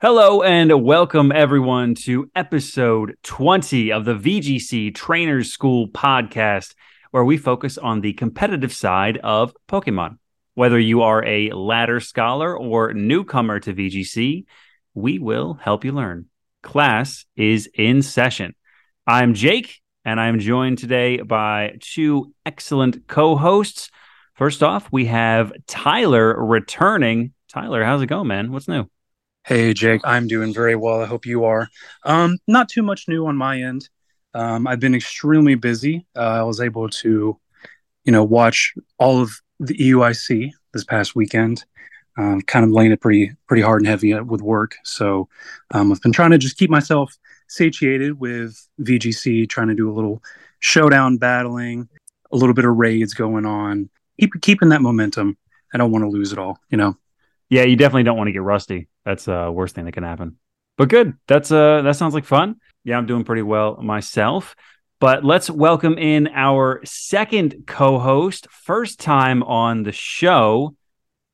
Hello and welcome everyone to episode 20 of the VGC Trainers School podcast, where we focus on the competitive side of Pokemon. Whether you are a ladder scholar or newcomer to VGC, we will help you learn. Class is in session. I'm Jake, and I'm joined today by two excellent co hosts. First off, we have Tyler returning. Tyler, how's it going, man? What's new? Hey, Jake, I'm doing very well. I hope you are. Um, not too much new on my end. Um, I've been extremely busy. Uh, I was able to, you know, watch all of the EUIC this past weekend. Um, kind of laying it pretty pretty hard and heavy with work. So um, I've been trying to just keep myself satiated with VGC, trying to do a little showdown battling, a little bit of raids going on, keep keeping that momentum. I don't want to lose it all, you know. Yeah, you definitely don't want to get rusty. That's the uh, worst thing that can happen. But good. That's uh that sounds like fun. Yeah, I'm doing pretty well myself. But let's welcome in our second co-host, first time on the show,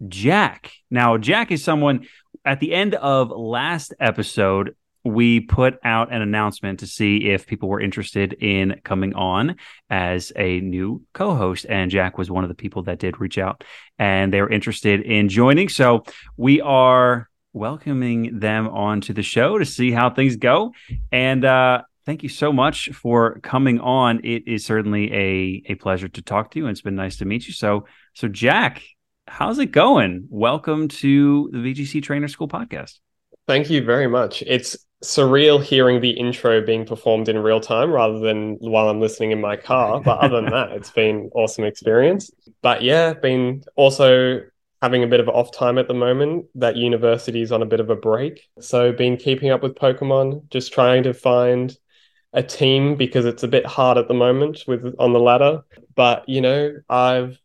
Jack. Now, Jack is someone at the end of last episode, we put out an announcement to see if people were interested in coming on as a new co-host and Jack was one of the people that did reach out and they were interested in joining so we are welcoming them onto the show to see how things go and uh, thank you so much for coming on it is certainly a a pleasure to talk to you and it's been nice to meet you so so Jack how's it going welcome to the VGC Trainer School podcast Thank you very much. It's surreal hearing the intro being performed in real time rather than while I'm listening in my car. But other than that, it's been awesome experience. But yeah, been also having a bit of off time at the moment. That university is on a bit of a break. So been keeping up with Pokemon, just trying to find a team because it's a bit hard at the moment with on the ladder. But you know, I've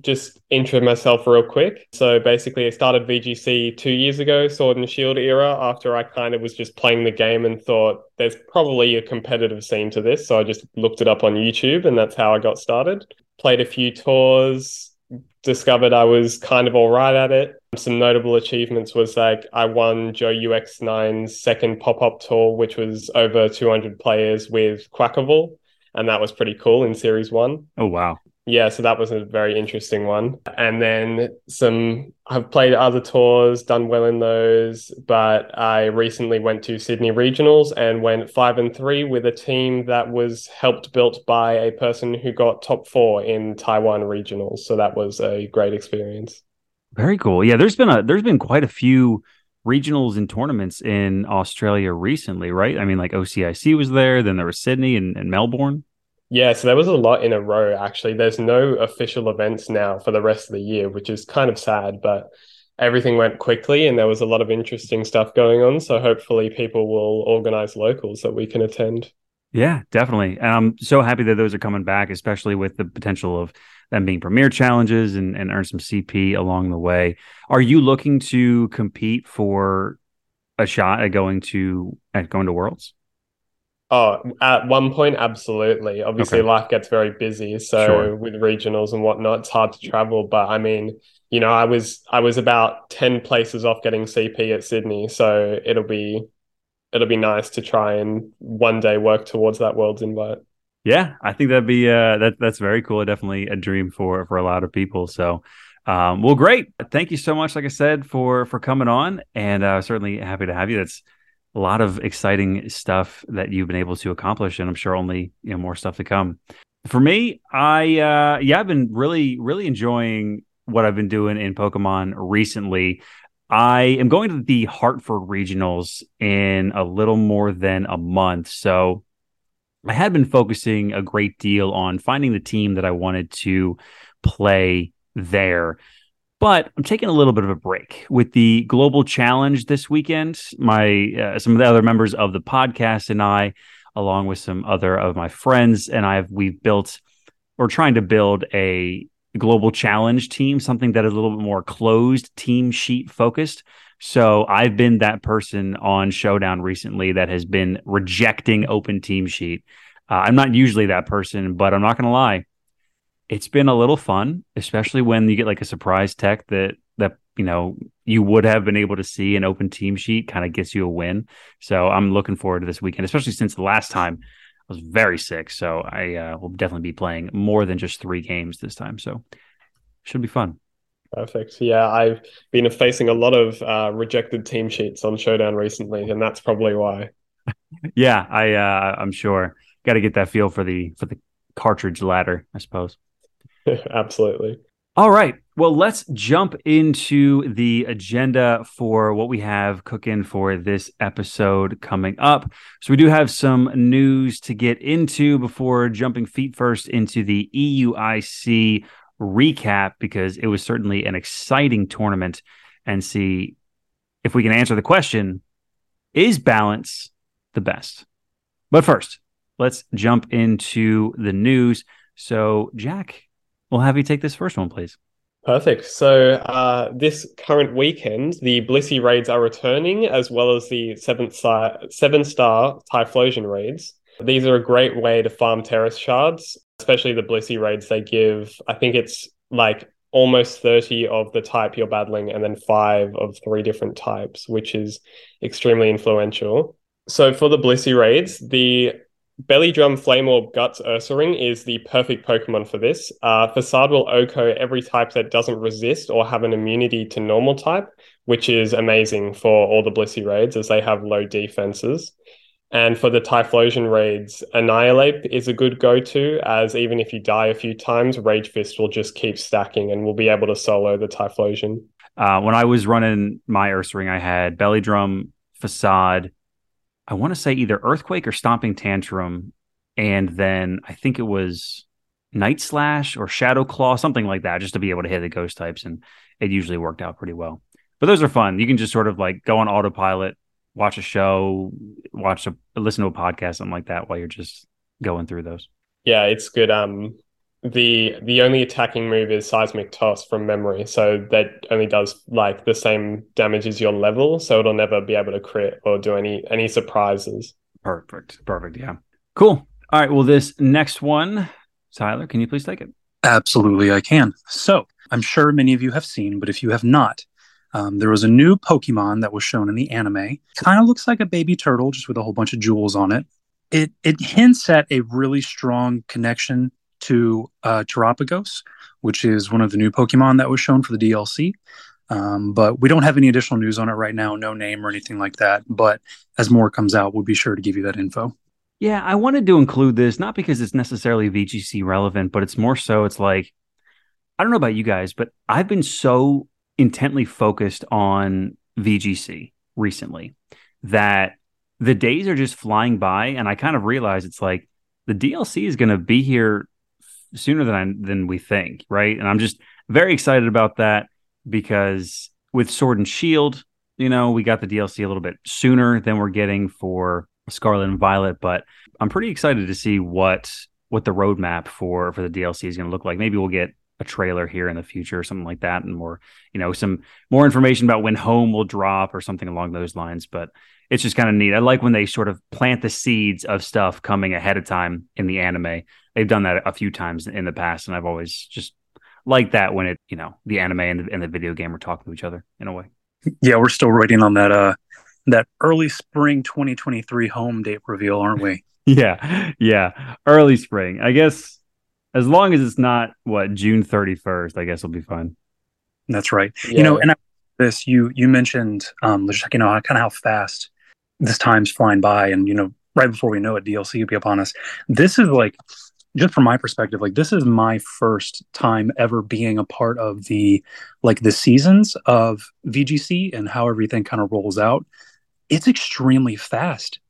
just intro myself real quick. So basically, I started VGC two years ago, Sword and Shield era, after I kind of was just playing the game and thought there's probably a competitive scene to this. So I just looked it up on YouTube and that's how I got started. Played a few tours, discovered I was kind of all right at it. Some notable achievements was like I won Joe UX9's second pop up tour, which was over 200 players with Quackable. And that was pretty cool in Series 1. Oh, wow yeah, so that was a very interesting one. And then some, I've played other tours, done well in those, but I recently went to Sydney Regionals and went five and three with a team that was helped built by a person who got top four in Taiwan Regionals. So that was a great experience. Very cool. Yeah, there's been a there's been quite a few regionals and tournaments in Australia recently, right? I mean, like OCIC was there, then there was Sydney and, and Melbourne. Yeah, so there was a lot in a row actually. There's no official events now for the rest of the year, which is kind of sad, but everything went quickly and there was a lot of interesting stuff going on. So hopefully people will organize locals that we can attend. Yeah, definitely. And I'm so happy that those are coming back, especially with the potential of them being premier challenges and, and earn some CP along the way. Are you looking to compete for a shot at going to at going to Worlds? Oh, at one point, absolutely. Obviously, okay. life gets very busy, so sure. with regionals and whatnot, it's hard to travel. But I mean, you know, I was I was about ten places off getting CP at Sydney, so it'll be it'll be nice to try and one day work towards that world's invite. Yeah, I think that'd be uh, that that's very cool. Definitely a dream for for a lot of people. So, um, well, great. Thank you so much, like I said, for for coming on, and uh, certainly happy to have you. That's a lot of exciting stuff that you've been able to accomplish, and I'm sure only you know more stuff to come. For me, I uh, yeah, I've been really really enjoying what I've been doing in Pokemon recently. I am going to the Hartford regionals in a little more than a month, so I had been focusing a great deal on finding the team that I wanted to play there. But I'm taking a little bit of a break with the global challenge this weekend. My uh, some of the other members of the podcast and I, along with some other of my friends, and I've we've built or trying to build a global challenge team, something that is a little bit more closed team sheet focused. So I've been that person on Showdown recently that has been rejecting open team sheet. Uh, I'm not usually that person, but I'm not going to lie it's been a little fun, especially when you get like a surprise tech that that you know you would have been able to see an open team sheet kind of gets you a win. So I'm looking forward to this weekend, especially since the last time I was very sick. So I uh, will definitely be playing more than just three games this time. So should be fun. Perfect. Yeah, I've been facing a lot of uh, rejected team sheets on Showdown recently, and that's probably why. yeah, I uh, I'm sure. Got to get that feel for the for the cartridge ladder, I suppose. Absolutely. All right. Well, let's jump into the agenda for what we have cooking for this episode coming up. So, we do have some news to get into before jumping feet first into the EUIC recap because it was certainly an exciting tournament and see if we can answer the question is balance the best? But first, let's jump into the news. So, Jack, we'll have you take this first one, please. Perfect. So, uh, this current weekend, the Blissey raids are returning, as well as the seventh star, seven star Typhlosion raids. These are a great way to farm Tera shards, especially the Blissey raids. They give, I think it's like almost 30 of the type you're battling, and then five of three different types, which is extremely influential. So, for the Blissey raids, the Belly Drum Flame Orb Guts Ursaring is the perfect Pokemon for this. Uh, Facade will OHKO every type that doesn't resist or have an immunity to normal type, which is amazing for all the Blissey raids as they have low defenses. And for the Typhlosion raids, Annihilape is a good go to, as even if you die a few times, Rage Fist will just keep stacking and we'll be able to solo the Typhlosion. Uh, when I was running my Ursaring, I had Belly Drum, Facade, I want to say either Earthquake or Stomping Tantrum, and then I think it was Night Slash or Shadow Claw, something like that, just to be able to hit the ghost types, and it usually worked out pretty well. But those are fun. You can just sort of like go on autopilot, watch a show, watch a listen to a podcast, something like that, while you're just going through those. Yeah, it's good. Um, the the only attacking move is seismic toss from memory. So that only does like the same damage as your level. So it'll never be able to crit or do any any surprises. Perfect. Perfect. Yeah. Cool. All right. Well this next one tyler can you please take it? Absolutely i can. So i'm sure many of you have seen but if you have not um, there was a new pokemon that was shown in the anime. Kind of looks like a baby turtle just with a whole bunch of jewels on it. It it hints at a really strong connection to uh, Terapagos, which is one of the new Pokemon that was shown for the DLC. Um, but we don't have any additional news on it right now, no name or anything like that. But as more comes out, we'll be sure to give you that info. Yeah, I wanted to include this not because it's necessarily VGC relevant, but it's more so it's like I don't know about you guys, but I've been so intently focused on VGC recently that the days are just flying by and I kind of realize it's like the DLC is going to be here sooner than I, than we think, right? And I'm just very excited about that because with Sword and Shield, you know, we got the DLC a little bit sooner than we're getting for Scarlet and Violet, but I'm pretty excited to see what what the roadmap for for the DLC is going to look like. Maybe we'll get a trailer here in the future or something like that and more, you know, some more information about when home will drop or something along those lines, but it's just kind of neat. I like when they sort of plant the seeds of stuff coming ahead of time in the anime they've done that a few times in the past, and I've always just liked that when it, you know, the anime and the, and the video game are talking to each other in a way. Yeah, we're still waiting on that uh that early spring 2023 home date reveal, aren't we? yeah, yeah, early spring. I guess as long as it's not what June 31st, I guess it'll be fine. That's right. Yeah. You know, and I, this you you mentioned um just you know kind of how fast this time's flying by, and you know right before we know it, DLC will be upon us. This is like just from my perspective, like this is my first time ever being a part of the like the seasons of VGC and how everything kind of rolls out. It's extremely fast.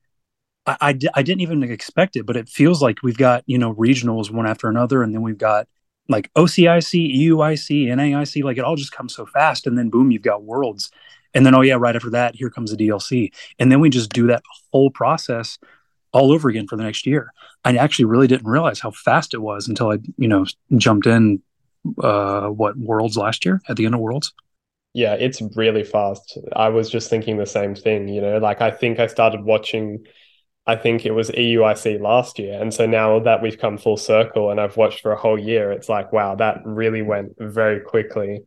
I, I, I didn't even expect it, but it feels like we've got you know regionals one after another, and then we've got like OCIC, EUIC, NAIC. Like it all just comes so fast, and then boom, you've got worlds, and then oh yeah, right after that, here comes the DLC, and then we just do that whole process all over again for the next year. I actually really didn't realize how fast it was until I, you know, jumped in uh what Worlds last year at the end of Worlds. Yeah, it's really fast. I was just thinking the same thing, you know, like I think I started watching I think it was EUIC last year. And so now that we've come full circle and I've watched for a whole year, it's like, wow, that really went very quickly.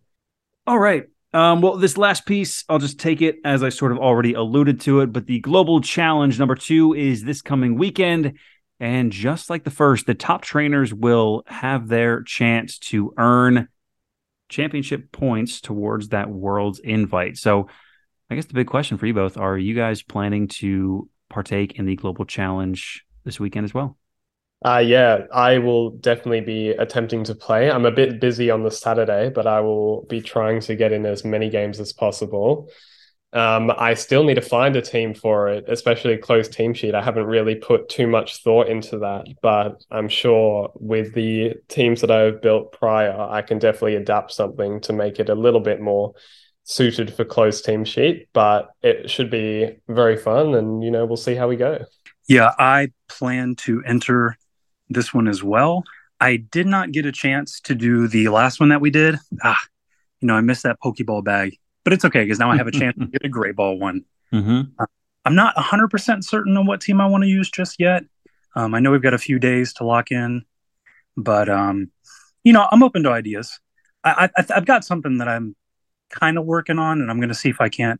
All right. Um, well, this last piece, I'll just take it as I sort of already alluded to it. But the Global Challenge number two is this coming weekend. And just like the first, the top trainers will have their chance to earn championship points towards that world's invite. So, I guess the big question for you both are you guys planning to partake in the Global Challenge this weekend as well? Uh, yeah, I will definitely be attempting to play. I'm a bit busy on the Saturday, but I will be trying to get in as many games as possible. Um, I still need to find a team for it, especially a closed team sheet. I haven't really put too much thought into that, but I'm sure with the teams that I've built prior, I can definitely adapt something to make it a little bit more suited for closed team sheet. But it should be very fun, and you know we'll see how we go. Yeah, I plan to enter this one as well. I did not get a chance to do the last one that we did. Ah, you know, I missed that Pokeball bag, but it's okay because now I have a chance to get a Great Ball one. Mm-hmm. Uh, I'm not 100% certain on what team I want to use just yet. Um, I know we've got a few days to lock in, but, um, you know, I'm open to ideas. I, I, I've got something that I'm kind of working on, and I'm going to see if I can't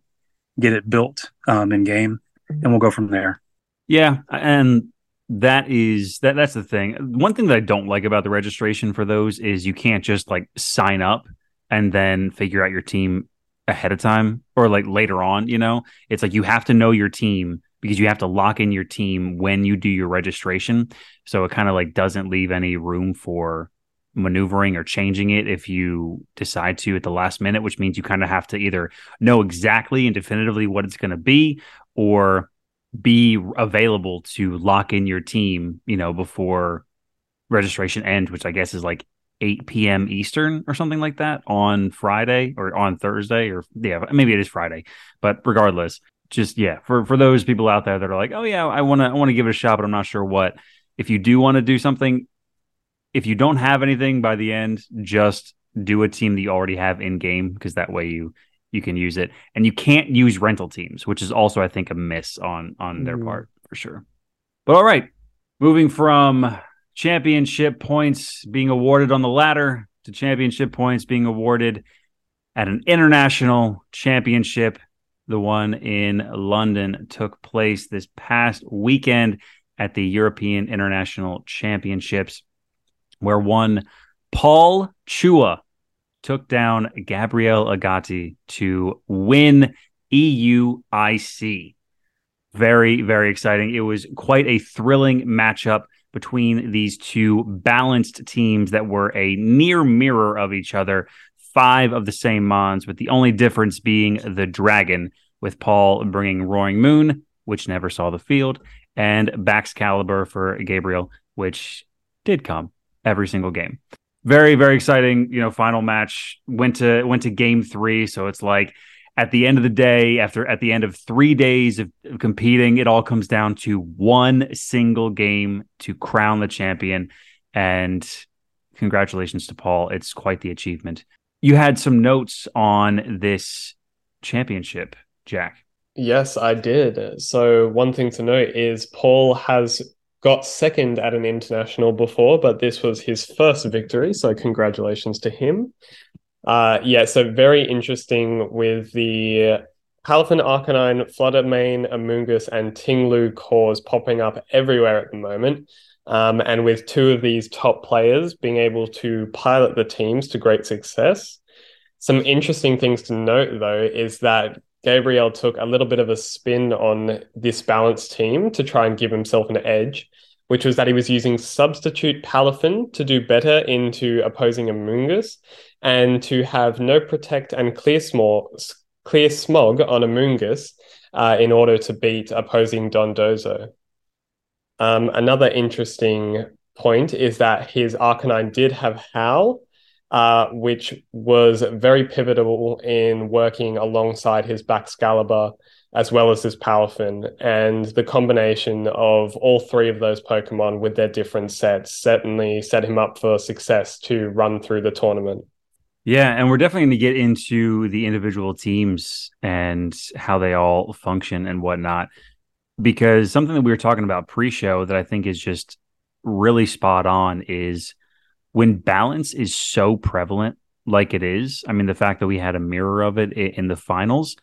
get it built um, in game, and we'll go from there. Yeah, and that is that that's the thing. One thing that I don't like about the registration for those is you can't just like sign up and then figure out your team ahead of time or like later on, you know. It's like you have to know your team because you have to lock in your team when you do your registration. So it kind of like doesn't leave any room for maneuvering or changing it if you decide to at the last minute, which means you kind of have to either know exactly and definitively what it's going to be or be available to lock in your team, you know, before registration ends, which I guess is like 8 p.m. Eastern or something like that on Friday or on Thursday or yeah, maybe it is Friday. But regardless, just yeah, for for those people out there that are like, "Oh yeah, I want to I want to give it a shot, but I'm not sure what." If you do want to do something, if you don't have anything by the end, just do a team that you already have in game because that way you you can use it, and you can't use rental teams, which is also I think a miss on on mm. their part for sure. But all right, moving from championship points being awarded on the ladder to championship points being awarded at an international championship. The one in London took place this past weekend at the European International Championships, where one Paul Chua took down Gabriel Agati to win EUIC. Very, very exciting. It was quite a thrilling matchup between these two balanced teams that were a near mirror of each other. Five of the same Mons, with the only difference being the Dragon, with Paul bringing Roaring Moon, which never saw the field, and Baxcalibur for Gabriel, which did come every single game very very exciting you know final match. Went to went to game three. So it's like at the end of the day after at the end of three days of, of, competing it all comes down to one single game to crown the champion. And congratulations to paul. It's quite the achievement. You had some notes on this championship jack. Yes i did. So one thing to note is paul has got second at an international before, but this was his first victory. So congratulations to him. Uh, yeah, so very interesting with the Palafin, Arcanine, Fluttermane, Amoonguss, and Ting-Lu cores popping up everywhere at the moment. Um, and with two of these top players being able to pilot the teams to great success. Some interesting things to note, though, is that Gabriel took a little bit of a spin on this balanced team to try and give himself an edge, which was that he was using substitute Palafin to do better into opposing Amoonguss and to have no protect and clear smog, clear smog on Amoonguss uh, in order to beat opposing Dondozo. Um, another interesting point is that his Arcanine did have Howl, uh, which was very pivotal in working alongside his Baxcalibur as well as his Palafin. And the combination of all three of those Pokemon with their different sets certainly set him up for success to run through the tournament. Yeah, and we're definitely going to get into the individual teams and how they all function and whatnot. Because something that we were talking about pre show that I think is just really spot on is when balance is so prevalent like it is. I mean, the fact that we had a mirror of it in the finals,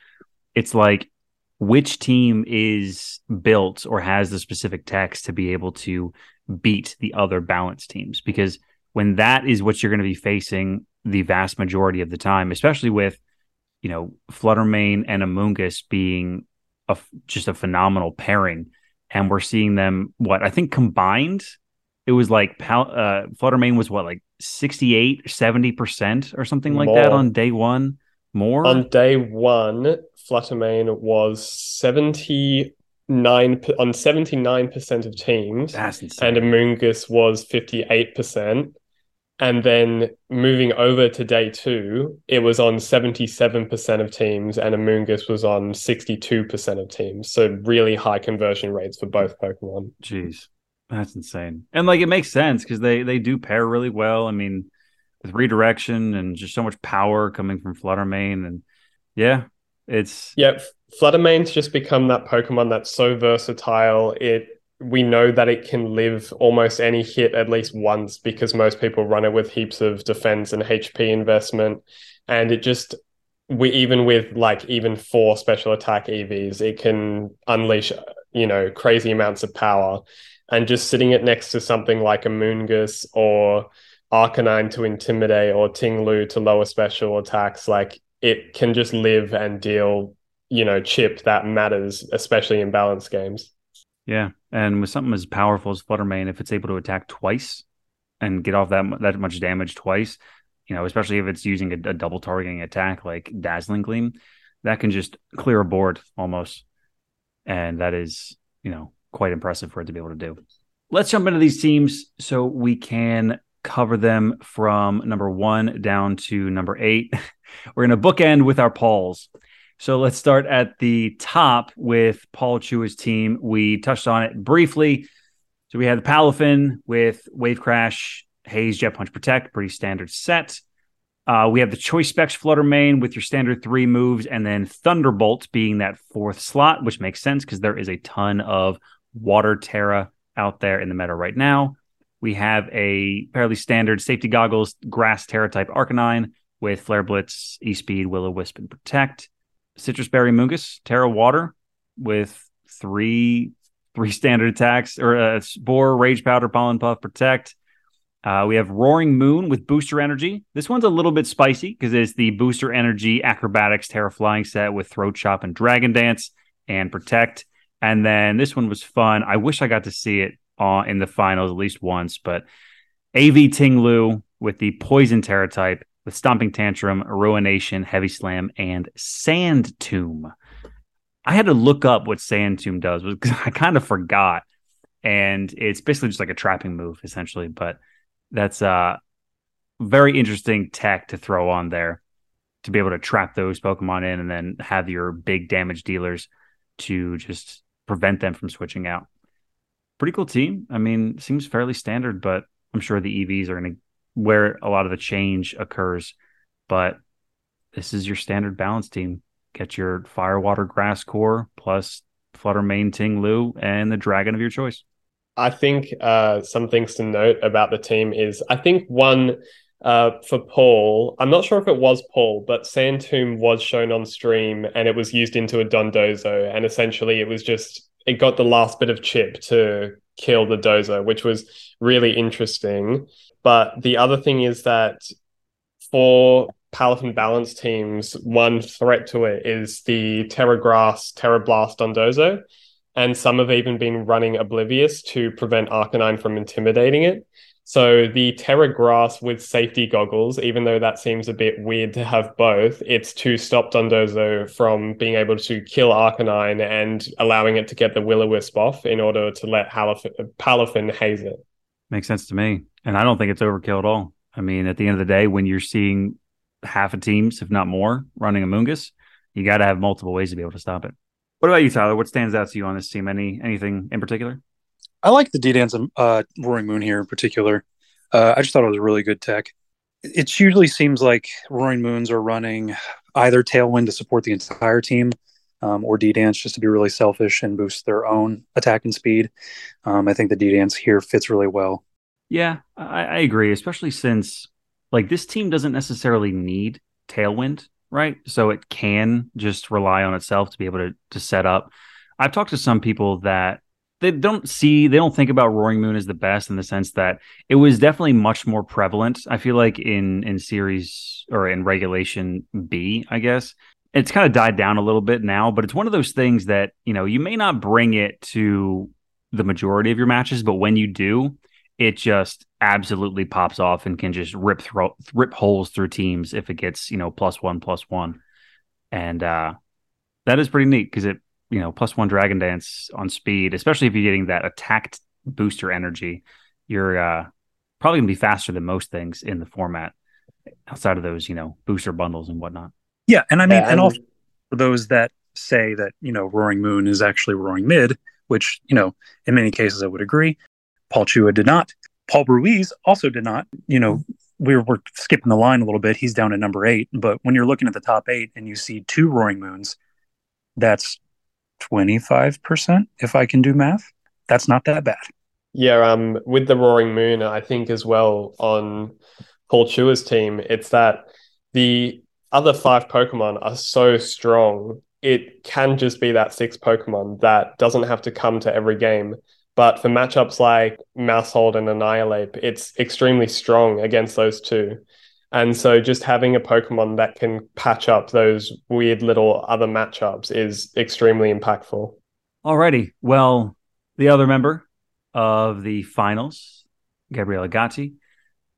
it's like which team is built or has the specific text to be able to beat the other balance teams because when that is what you're going to be facing the vast majority of the time, especially with you know Fluttermane and Amoonguss being a, just a phenomenal pairing, and we're seeing them what I think combined, it was like uh, Fluttermane was what like 68, 70 percent or something like that on day one. More on day one, Fluttermane was seventy nine on seventy nine percent of teams, That's insane. and Amoonguss was fifty eight percent. And then moving over to day two, it was on 77% of teams, and Amoonguss was on 62% of teams. So really high conversion rates for both Pokemon. Jeez. That's insane. And like it makes sense because they they do pair really well. I mean, with redirection and just so much power coming from Fluttermane. And yeah, it's yeah, Fluttermane's just become that Pokemon that's so versatile. It we know that it can live almost any hit at least once because most people run it with heaps of defense and HP investment. And it just, we even with like even four special attack EVs, it can unleash, you know, crazy amounts of power. And just sitting it next to something like Amoonguss or Arcanine to intimidate or Tinglu to lower special attacks, like it can just live and deal, you know, chip that matters, especially in balance games. Yeah, and with something as powerful as Fluttermane, if it's able to attack twice and get off that that much damage twice, you know, especially if it's using a, a double targeting attack like Dazzling Gleam, that can just clear a board almost, and that is you know quite impressive for it to be able to do. Let's jump into these teams so we can cover them from number one down to number eight. We're going to bookend with our polls. So let's start at the top with Paul Chua's team. We touched on it briefly. So we had the Palafin with Wave Crash, Haze, Jet Punch, Protect, pretty standard set. Uh, we have the Choice Specs Fluttermane with your standard three moves, and then Thunderbolt being that fourth slot, which makes sense because there is a ton of Water Tera out there in the meta right now. We have a fairly standard safety goggles, Grass Tera type Arcanine with Flare Blitz, E Speed, Will O Wisp, and Protect. Sitrus Berry Mungus, Tera Water with three three standard attacks or uh, Spore, Rage Powder, Pollen Puff, Protect. Uh, we have Roaring Moon with Booster Energy. This one's a little bit spicy because it's the Booster Energy Acrobatics Tera Flying set with Throat Chop and Dragon Dance and Protect. And then this one was fun. I wish I got to see it uh, in the finals at least once, but AV Ting Lu with the Poison Tera type with Stomping Tantrum, Ruination, Heavy Slam, and Sand Tomb. I had to look up what Sand Tomb does because I kind of forgot. And it's basically just like a trapping move, essentially. But that's a uh, very interesting tech to throw on there to be able to trap those Pokemon in and then have your big damage dealers to just prevent them from switching out. Pretty cool team. I mean, seems fairly standard, but I'm sure the EVs are going to where a lot of the change occurs. But this is your standard balance team. Get your fire, water, grass core plus Flutter Mane Ting Lu, and the dragon of your choice. I think uh, some things to note about the team is I think one uh, for Paul, I'm not sure if it was Paul, but Sand Tomb was shown on stream and it was used into a Dondozo. And essentially, it was just, it got the last bit of chip to kill the Dozo, which was really interesting. But the other thing is that for Palafin balance teams, one threat to it is the Tera Grass, Tera Blast Dondozo. And some have even been running Oblivious to prevent Arcanine from intimidating it. So the Tera Grass with safety goggles, even though that seems a bit weird to have both, it's to stop Dondozo from being able to kill Arcanine and allowing it to get the Will-O-Wisp off in order to let Palafin haze it. Makes sense to me. And I don't think it's overkill at all. I mean, at the end of the day, when you're seeing half a teams, if not more, running Amoonguss, you got to have multiple ways to be able to stop it. What about you, Tyler? What stands out to you on this team? Any anything in particular? I like the D-Dance uh, Roaring Moon here in particular. Uh, I just thought it was a really good tech. It usually seems like Roaring Moons are running either Tailwind to support the entire team um, or D-Dance just to be really selfish and boost their own attack and speed. Um, I think the D-Dance here fits really well. Yeah, I, I agree, especially since like this team doesn't necessarily need tailwind, right? So it can just rely on itself to be able to to set up. I've talked to some people that they don't see they don't think about roaring moon as the best in the sense that it was definitely much more prevalent i feel like in in series or in regulation b i guess. It's kind of died down a little bit now but it's one of those things that you know you may not bring it to the majority of your matches but when you do it just absolutely pops off and can just rip thro- rip holes through teams if it gets you know plus one plus one. And uh that is pretty neat because it you know plus one dragon dance on speed, especially if you're getting that attacked booster energy. You're uh, probably gonna be faster than most things in the format outside of those you know booster bundles and whatnot. Yeah, and I mean, yeah, and also for those that say that you know Roaring Moon is actually Roaring Mid, which you know in many cases I would agree. Paul Chua did not. Paul Ruiz also did not. You know, we're, we're skipping the line a little bit. He's down at number eight. But when you're looking at the top eight and you see two Roaring Moons, that's 25% if I can do math. That's not that bad. Yeah, um, with the Roaring Moon, I think as well on Paul Chua's team, it's that the other five Pokemon are so strong. It can just be that six Pokemon that doesn't have to come to every game. But for matchups like Maushold and Annihilape, it's extremely strong against those two. And so just having a Pokemon that can patch up those weird little other matchups is extremely impactful. Alrighty. Well, the other member of the finals, Gabriel Agati,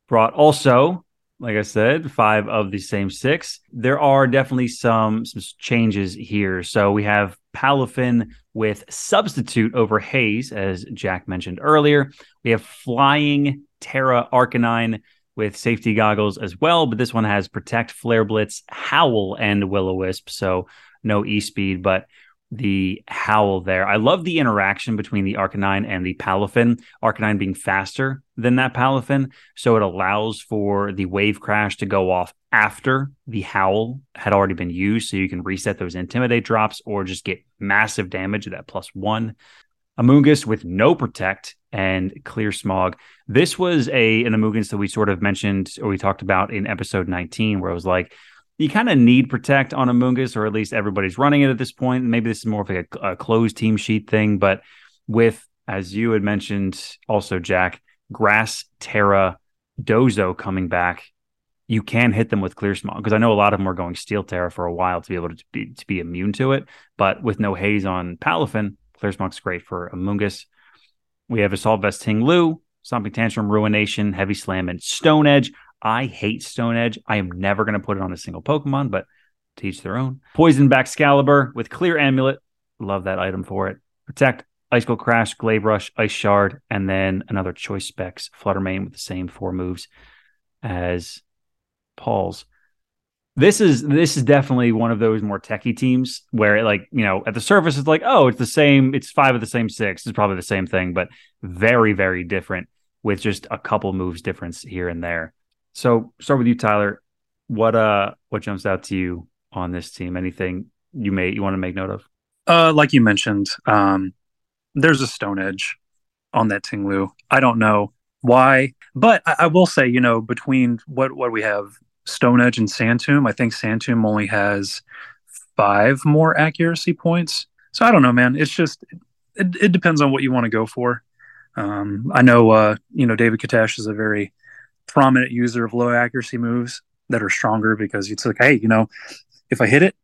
brought also, like I said, five of the same six. There are definitely some some changes here. So we have Palafin with substitute over Haze, as Jack mentioned earlier. We have Flying Terra Arcanine with safety goggles as well, but this one has Protect, Flare Blitz, Howl, and Will O Wisp. So no E speed, but the Howl there. I love the interaction between the Arcanine and the Palafin. Arcanine being faster than that Palafin, so it allows for the Wave Crash to go off after the Howl had already been used, so you can reset those Intimidate drops or just get massive damage at that plus one. Amoonguss with no protect and clear smog. This was a an Amoonguss that we sort of mentioned or we talked about in episode 19, where it was like you kind of need protect on Amoonguss, or at least everybody's running it at this point. Maybe this is more of like a, a closed team sheet thing, but with as you had mentioned, also Jack, Grass Tera Dozo coming back, you can hit them with clear smog because I know a lot of them were going steel Tera for a while to be able to be to be immune to it, but with no haze on Palafin, Clear Smog's great for Amoonguss. We have Assault Vest Ting Lu, Stomping Tantrum, Ruination, Heavy Slam, and Stone Edge. I hate Stone Edge. I am never going to put it on a single Pokemon, but teach their own. Poison Baxcalibur with Clear Amulet. Love that item for it. Protect, Ice Icicle Crash, Glaive Rush, Ice Shard, and then another Choice Specs Flutter Mane with the same four moves as Paul's this is this is definitely one of those more techie teams where like you know at the surface it's like oh it's the same it's five of the same six it's probably the same thing but very very different with just a couple moves difference here and there. So start with you tyler. What uh what jumps out to you on this team? Anything you may you want to make note of? Uh like you mentioned um there's a stone edge on that tinglu. I don't know why but I, I will say you know between what what we have Stone Edge and Sand. I think Sand only has five more accuracy points. So I don't know, man. It's just it, it depends on what you want to go for. Um, I know uh, you know David Katash is a very prominent user of low accuracy moves that are stronger because it's like, hey, you know, if I hit it,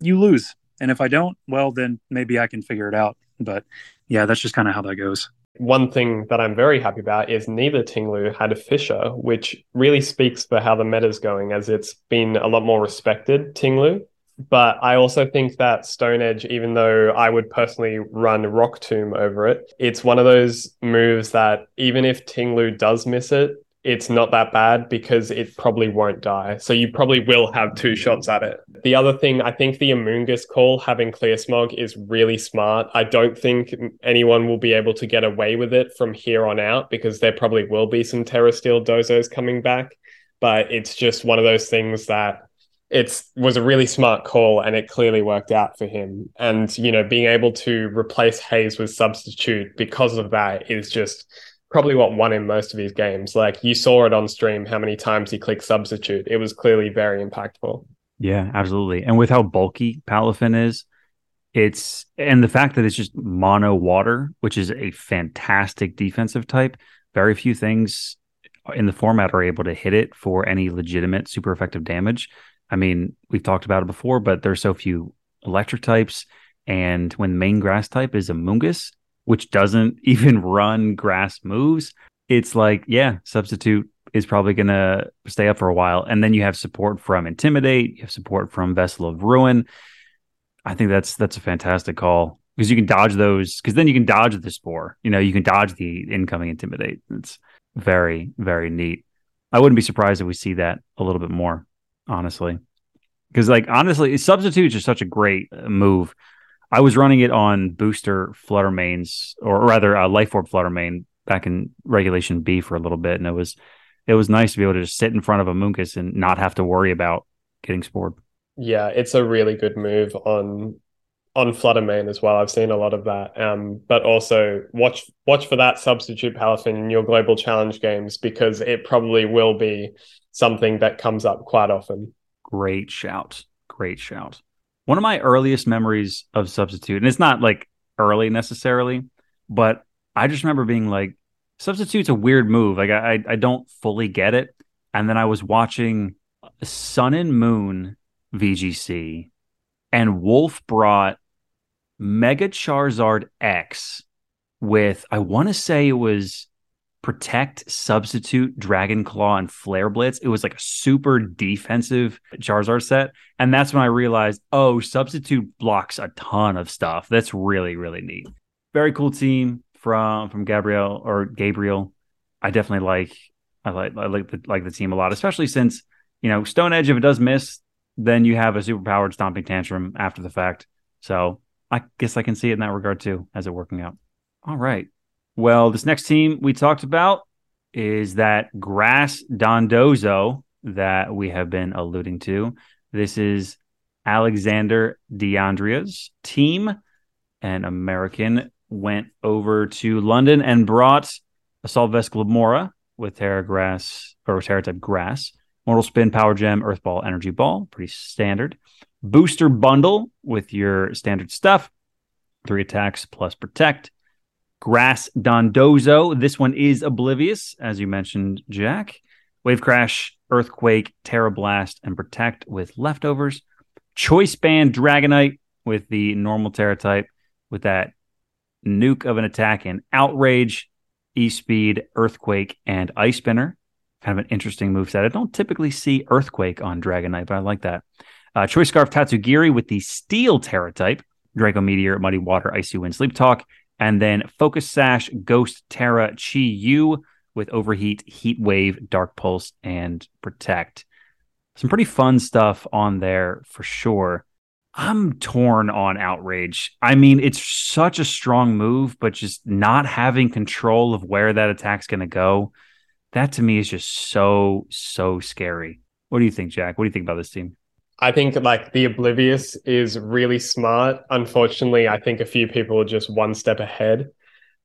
you lose, and if I don't, well, then maybe I can figure it out. But yeah, that's just kind of how that goes. One thing that I'm very happy about is neither Tinglu had a Fissure, which really speaks for how the meta's going, as it's been a lot more respected, Tinglu. But I also think that Stone Edge, even though I would personally run Rock Tomb over it, it's one of those moves that even if Tinglu does miss it, it's not that bad because it probably won't die. So you probably will have two shots at it. The other thing, I think the Amoonguss call having Clear Smog is really smart. I don't think anyone will be able to get away with it from here on out because there probably will be some Tera Steel Dozos coming back. But it's just one of those things that it was a really smart call and it clearly worked out for him. And, you know, being able to replace Haze with substitute because of that is just probably what won him most of his games. Like you saw it on stream, how many times he clicked substitute. It was clearly very impactful. Yeah, absolutely. And with how bulky Palafin is, it's and the fact that it's just mono water, which is a fantastic defensive type. Very few things in the format are able to hit it for any legitimate super effective damage. I mean, we've talked about it before, but there's so few electric types. And when the main grass type is Amoonguss, which doesn't even run grass moves, it's like, yeah, substitute is probably going to stay up for a while. And then you have support from Intimidate, you have support from Vessel of Ruin. I think that's that's a fantastic call because you can dodge those because then you can dodge the spore. You know, you can dodge the incoming Intimidate. It's very, very neat. I wouldn't be surprised if we see that a little bit more, honestly. Because, like, honestly, substitutes are such a great uh, move. I was running it on booster Flutter Manes, or rather, uh, life orb Flutter Mane back in regulation B for a little bit, and it was it was nice to be able to just sit in front of Amoonguss and not have to worry about getting spored. Yeah, it's a really good move on on Flutter Mane as well. I've seen a lot of that. Um, but also watch watch for that substitute Palafin in your global challenge games because it probably will be something that comes up quite often. Great shout. Great shout. One of my earliest memories of substitute, and it's not like early necessarily, but I just remember being like, substitute's a weird move. Like I I don't fully get it. And then I was watching Sun and Moon VGC and Wolf brought Mega Charizard X with I want to say it was Protect, Substitute, Dragon Claw, and Flare Blitz. It was like a super defensive Charizard set. And that's when I realized, oh, Substitute blocks a ton of stuff. That's really, really neat. Very cool team from from Gabriel or Gabriel. I definitely like I like I like the like the team a lot, especially since, you know, Stone Edge, if it does miss, then you have a super powered stomping tantrum after the fact. So I guess I can see it in that regard too, as it working out. All right. Well, this next team we talked about is that Grass Dondozo that we have been alluding to. This is Alexander DeAndrea's team. An American went over to London and brought Assault Vest Glimmora with Tera Grass or Tera type Grass, Mortal Spin, Power Gem, Earth Power, Energy Ball, pretty standard booster bundle with your standard stuff, three attacks plus protect. Grass Dondozo. This one is oblivious, as you mentioned, Jack. Wave Crash, Earthquake, Tera Blast, and Protect with leftovers. Choice Band Dragonite with the normal Terra type, with that nuke of an attack in Outrage, E Speed, Earthquake, and Ice Spinner. Kind of an interesting move set. I don't typically see Earthquake on Dragonite, but I like that. Uh, Choice Scarf Tatsugiri with the Steel Tera type, Draco Meteor, Muddy Water, Icy Wind, Sleep Talk, and then Focus Sash, Ghost Tera, Chi Yu with Overheat, Heat Wave, Dark Pulse, and Protect. Some pretty fun stuff on there for sure. I'm torn on Outrage. I mean, it's such a strong move, but just not having control of where that attack's going to go, that to me is just so, so scary. What do you think, Jack? What do you think about this team? I think like the Oblivious is really smart. Unfortunately, I think a few people are just one step ahead.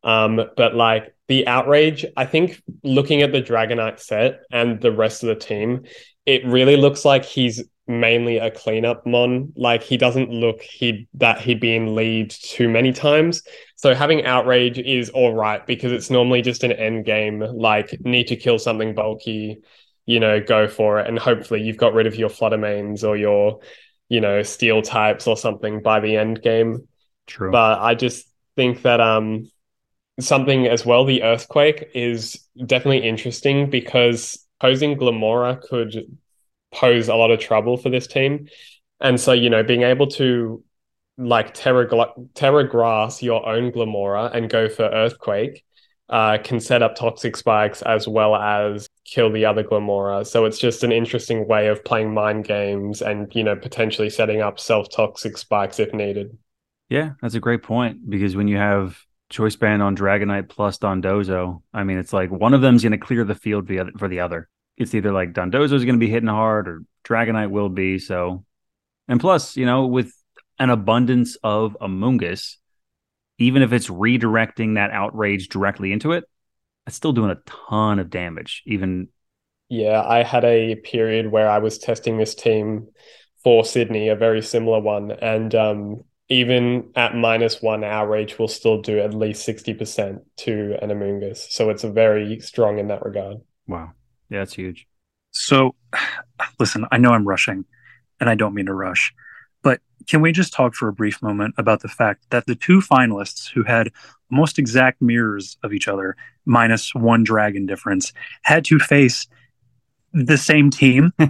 Um, but like the outrage, I think looking at the Dragonite set and the rest of the team, it really looks like he's mainly a cleanup mon. Like he doesn't look he that he'd be in lead too many times. So having outrage is all right because it's normally just an end game, like need to kill something bulky you know, go for it. And hopefully you've got rid of your Flutter Manes or your, you know, steel types or something by the end game. True. But I just think that um something as well, the earthquake is definitely interesting because posing Glimmora could pose a lot of trouble for this team. And so, you know, being able to like Terra, Tera Grass your own Glimmora and go for Earthquake uh, can set up toxic spikes as well as kill the other Glimmora. So it's just an interesting way of playing mind games and, you know, potentially setting up self toxic spikes if needed. Yeah, that's a great point because when you have choice band on Dragonite plus Dondozo, I mean, it's like one of them's going to clear the field for the other. It's either like Dondozo is going to be hitting hard or Dragonite will be. So, and plus, you know, with an abundance of Amoonguss, even if it's redirecting that outrage directly into it, it's still doing a ton of damage, even. Yeah, I had a period where I was testing this team for Sydney, a very similar one, and um, even at minus one, outrage will still do at least sixty percent to an Amoonguss. So it's a very strong in that regard. Wow, yeah, it's huge. So, listen, I know I'm rushing, and I don't mean to rush, but can we just talk for a brief moment about the fact that the two finalists who had almost exact mirrors of each other, minus one dragon difference, had to face the same team?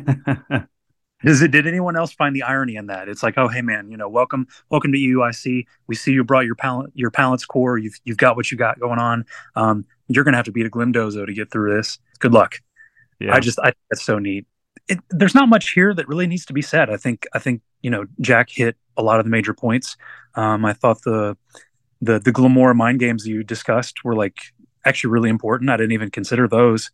Is it? Did anyone else find the irony in that? It's like, oh, hey, man, you know, welcome, welcome to EUIC. We see you brought your palette, your palettes core. You've you've got what you got going on. Um, you're gonna have to beat a Glimdozo to get through this. Good luck. Yeah. I just, I think that's so neat. It, there's not much here that really needs to be said. I think, I think you know, Jack hit a lot of the major points. Um, I thought the the the Glimmora mind games you discussed were like actually really important. I didn't even consider those.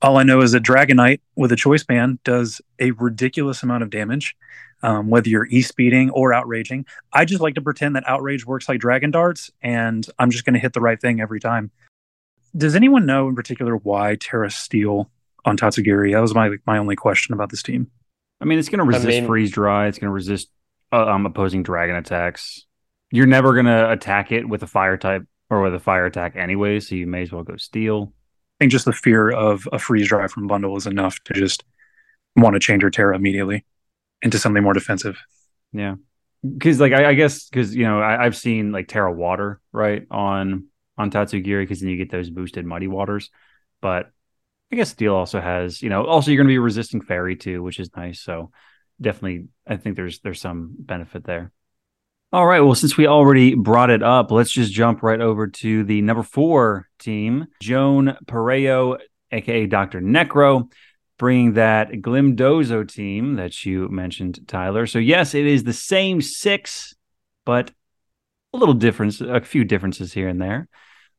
All I know is that Dragonite with a choice band does a ridiculous amount of damage, um, whether you're e-speeding or outraging. I just like to pretend that outrage works like dragon darts, and I'm just going to hit the right thing every time. Does anyone know in particular why Tera Steel on Tatsugiri? That was my my only question about this team. I mean, it's going to resist I mean, freeze dry. It's going to resist uh, um, opposing dragon attacks. You're never going to attack it with a fire type or with a fire attack anyway, so you may as well go steel. I think just the fear of a freeze dry from bundle is enough to just want to change your Tera immediately into something more defensive. Yeah, because like I, I guess because you know I, have seen like Tera water right on on Tatsugiri because then you get those boosted muddy waters, but I guess Steel also has you know also you're going to be resisting fairy too, which is nice. So definitely, I think there's there's some benefit there. All right. Well, since we already brought it up, let's just jump right over to the number four team, Joan Pareo, aka Dr. Necro, bringing that Glimdozo team that you mentioned, Tyler. So, yes, it is the same six, but a little difference, a few differences here and there.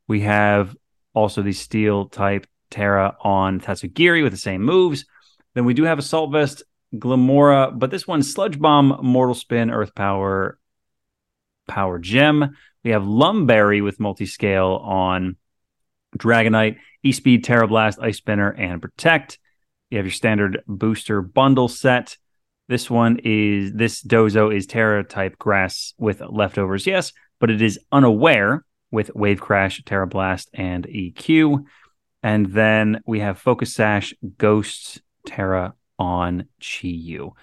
We have also the steel type Tera on Tatsugiri with the same moves. Then we do have Assault Vest Glimmora, but this one Sludge Bomb, Mortal Spin, Earth Power, Power Gem. We have Lum Berry with multi-scale on Dragonite, E-Speed, Tera Blast, Ice Spinner, and Protect. You have your standard booster bundle set. This one is this Dozo is Tera type grass with leftovers, yes, but it is unaware with Wave Crash, Tera Blast, and EQ. And then we have Focus Sash, Ghosts, Tera on Chi-Yu.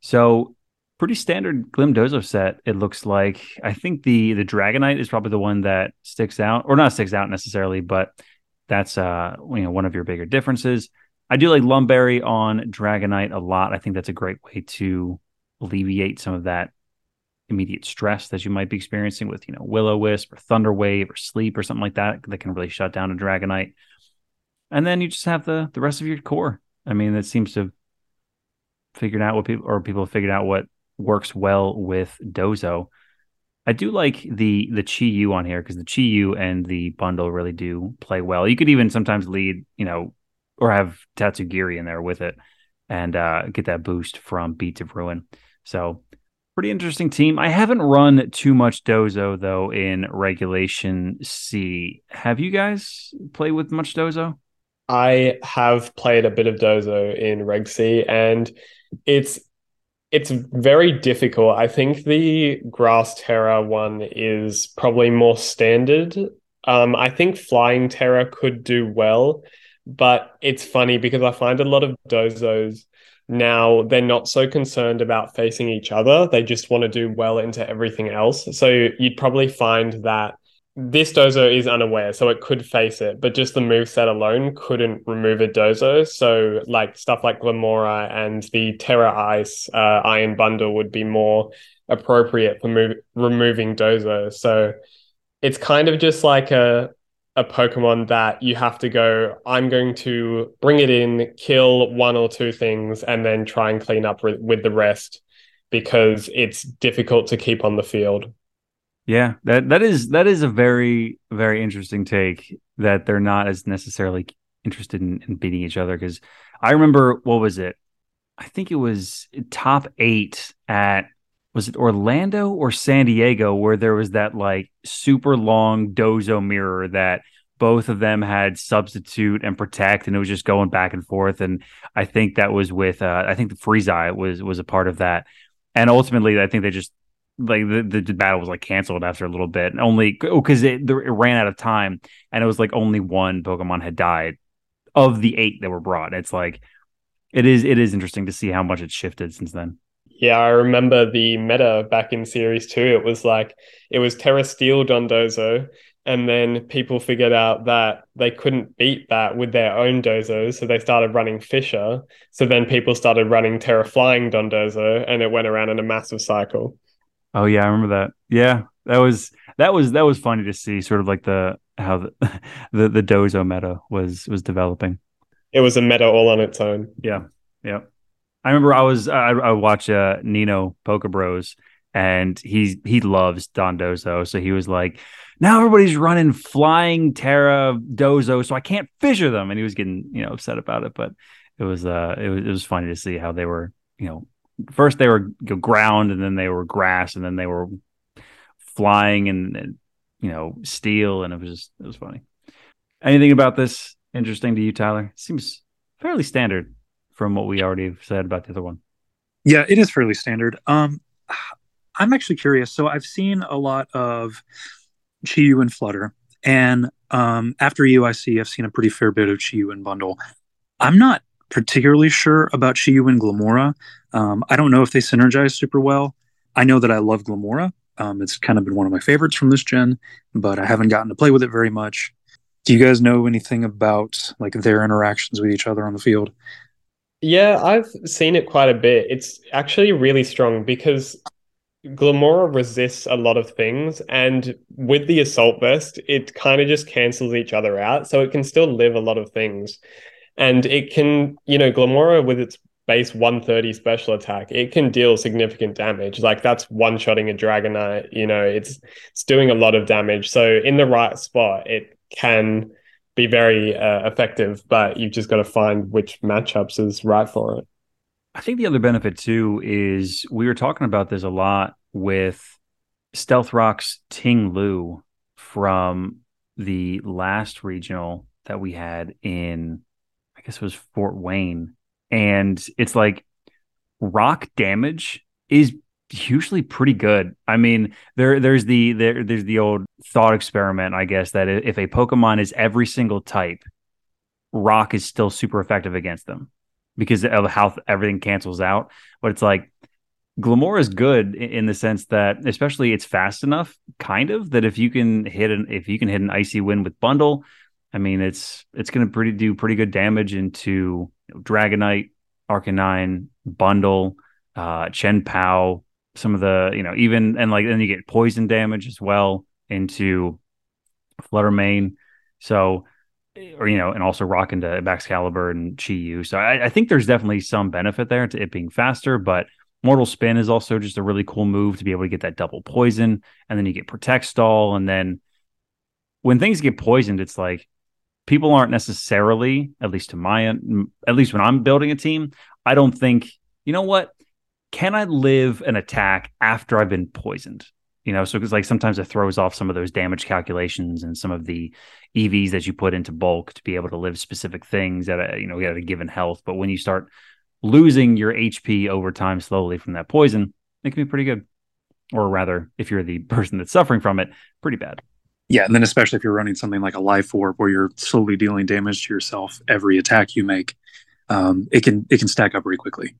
So pretty standard Glimdozo set. It looks like. I think the the Dragonite is probably the one that sticks out, or not sticks out necessarily, but that's uh you know one of your bigger differences. I do like Lum Berry on Dragonite a lot. I think that's a great way to alleviate some of that immediate stress that you might be experiencing with you know Will-O-Wisp or Thunder Wave or Sleep or something like that that can really shut down a Dragonite. And then you just have the the rest of your core. I mean, that seems to have figured out what people or people have figured out what works well with Dozo. I do like the the Chi-Yu on here because the Chi-Yu and the bundle really do play well. You could even sometimes lead, you know, or have Tatsugiri in there with it and uh, get that boost from Beads of Ruin. So pretty interesting team. I haven't run too much Dozo though in Regulation C. Have you guys played with much Dozo? I have played a bit of Dozo in Reg C, and it's it's very difficult. I think the Grass Tera one is probably more standard. Um, I think Flying Tera could do well, but it's funny because I find a lot of Dozos now they're not so concerned about facing each other. They just want to do well into everything else. So you'd probably find that this dozo is unaware, so it could face it, but just the move set alone couldn't remove a dozo. So like stuff like Glimmora and the Tera Ice uh, Iron Bundle would be more appropriate for move- removing dozo. So it's kind of just like a a Pokemon that you have to go, I'm going to bring it in, kill one or two things, and then try and clean up with, with the rest because it's difficult to keep on the field. Yeah, that that is that is a very very interesting take that they're not as necessarily interested in, in beating each other because I remember what was it? I think it was top eight at was it Orlando or San Diego where there was that like super long dozo mirror that both of them had substitute and protect, and it was just going back and forth. And I think that was with uh, I think the Freeze was was a part of that. And ultimately, I think they just like the, the battle was like canceled after a little bit, only because oh, it, it ran out of time, and it was like only one Pokemon had died of the eight that were brought. It's like it is it is interesting to see how much it's shifted since then. Yeah, I remember the meta back in series two. It was like it was tera Steel Dondozo, and then people figured out that they couldn't beat that with their own dozos, so they started running Fissure So then people started running tera Flying Dondozo, and it went around in a massive cycle. Oh yeah, I remember that. Yeah, that was that was that was funny to see, sort of like the how the the, the Dozo meta was was developing. It was a meta all on its own. Yeah, yeah. I remember I was I, I watch uh, Nino Poke Bros and he he loves Dondozo, so he was like, now everybody's running flying Tera Dozo, so I can't Fissure them, and he was getting you know upset about it, but it was uh it was it was funny to see how they were you know first they were ground and then they were grass and then they were flying and, and you know steel and it was just it was funny. Anything about this interesting to you, Tyler? Seems fairly standard from what we already said about the other one. Yeah, it is fairly standard. Um, I'm actually curious. So I've seen a lot of Chi-Yu and Flutter, and um, after see I've seen a pretty fair bit of Chi-Yu and Bundle. I'm not particularly sure about Chi-Yu and Glimmora. Um, I don't know if they synergize super well. I know that I love Glimmora. Um, it's kind of been one of my favorites from this gen, but I haven't gotten to play with it very much. Do you guys know anything about like their interactions with each other on the field? Yeah, I've seen it quite a bit. It's actually really strong because Glimmora resists a lot of things, and with the Assault Vest, it kind of just cancels each other out. So it can still live a lot of things. And it can, you know, Glimmora with its base 130 special attack, it can deal significant damage. Like that's one shotting a Dragonite, you know, it's it's doing a lot of damage. So in the right spot, it can be very uh, effective, but you've just got to find which matchups is right for it. I think the other benefit too is we were talking about this a lot with Stealth Rock's Ting Lu from the last regional that we had in, guess it was Fort Wayne. And it's like rock damage is usually pretty good. I mean, there there's the there there's the old thought experiment, I guess, that if a Pokemon is every single type, rock is still super effective against them because of how everything cancels out. But it's like Glimmora is good in the sense that, especially, it's fast enough, kind of, that if you can hit an if you can hit an icy wind with bundle, I mean, it's it's going to pretty do pretty good damage into you know, Dragonite, Arcanine, bundle, uh, Chien-Pao, some of the you know even and like then you get poison damage as well into Flutter Mane. So or you know, and also rock into Baxcalibur and Chi-Yu. So I, I, think there's definitely some benefit there to it being faster, but Mortal Spin is also just a really cool move to be able to get that double poison, and then you get Protect Stall, and then when things get poisoned, it's like people aren't necessarily, at least to my at least when I'm building a team, I don't think, you know what, can I live an attack after I've been poisoned? you know so it's like sometimes it throws off some of those damage calculations and some of the evs that you put into bulk to be able to live specific things at a you know at a given health. But when you start losing your hp over time slowly from that poison it can be pretty good. Or rather if you're the person that's suffering from it pretty bad yeah and then especially if you're running something like a life orb where you're slowly dealing damage to yourself every attack you make um, it can it can stack up pretty quickly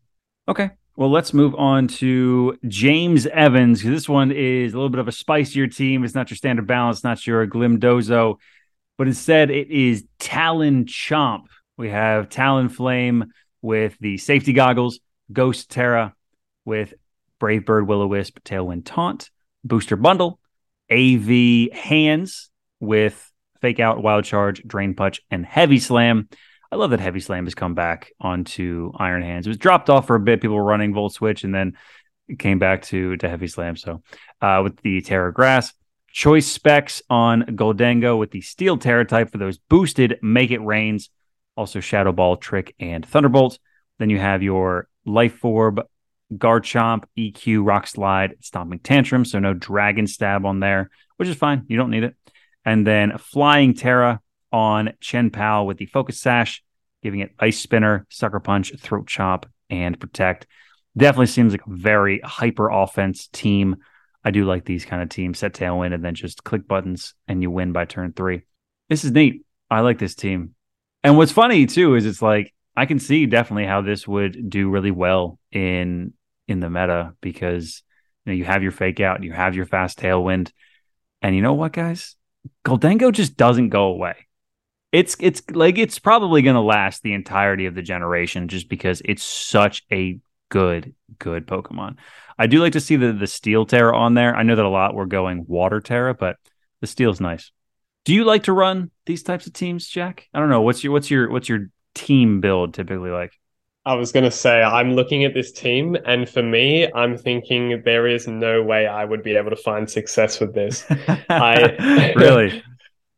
okay well, let's move on to James Evans. This one is a little bit of a spicier team. It's not your standard balance, not your Glimdozo, but instead it is Talon Chomp. We have Talonflame with the safety goggles, Ghost Tera with Brave Bird, Will O Wisp, Tailwind Taunt, Booster Bundle, AV Hands with Fake Out, Wild Charge, Drain Punch, and Heavy Slam. I love that Heavy Slam has come back onto Iron Hands. It was dropped off for a bit. People were running Volt Switch and then it came back to, to Heavy Slam. So uh, with the Tera Grass, choice specs on Gholdengo with the Steel Tera type for those boosted Make It Rains, also Shadow Ball, Trick, and Thunderbolt. Then you have your Life Orb, Garchomp, EQ, Rock Slide, Stomping Tantrum. So no Dragon Stab on there, which is fine. You don't need it. And then Flying Tera on Chien-Pao with the Focus Sash, giving it Ice Spinner, Sucker Punch, Throat Chop, and Protect. Definitely seems like a very hyper offense team. I do like these kind of teams. Set Tailwind and then just click buttons and you win by turn three. This is neat. I like this team. And what's funny too is it's like I can see definitely how this would do really well in in the meta because you know you have your fake out, you have your fast tailwind, and you know what, guys, Gholdengo just doesn't go away. It's it's like it's probably going to last the entirety of the generation just because it's such a good good Pokemon. I do like to see the the Steel Tera on there. I know that a lot were going Water Tera, but the Steel's nice. Do you like to run these types of teams, Jack? I don't know. What's your what's your what's your team build typically like? I was going to say, I'm looking at this team, and for me, I'm thinking there is no way I would be able to find success with this. I really.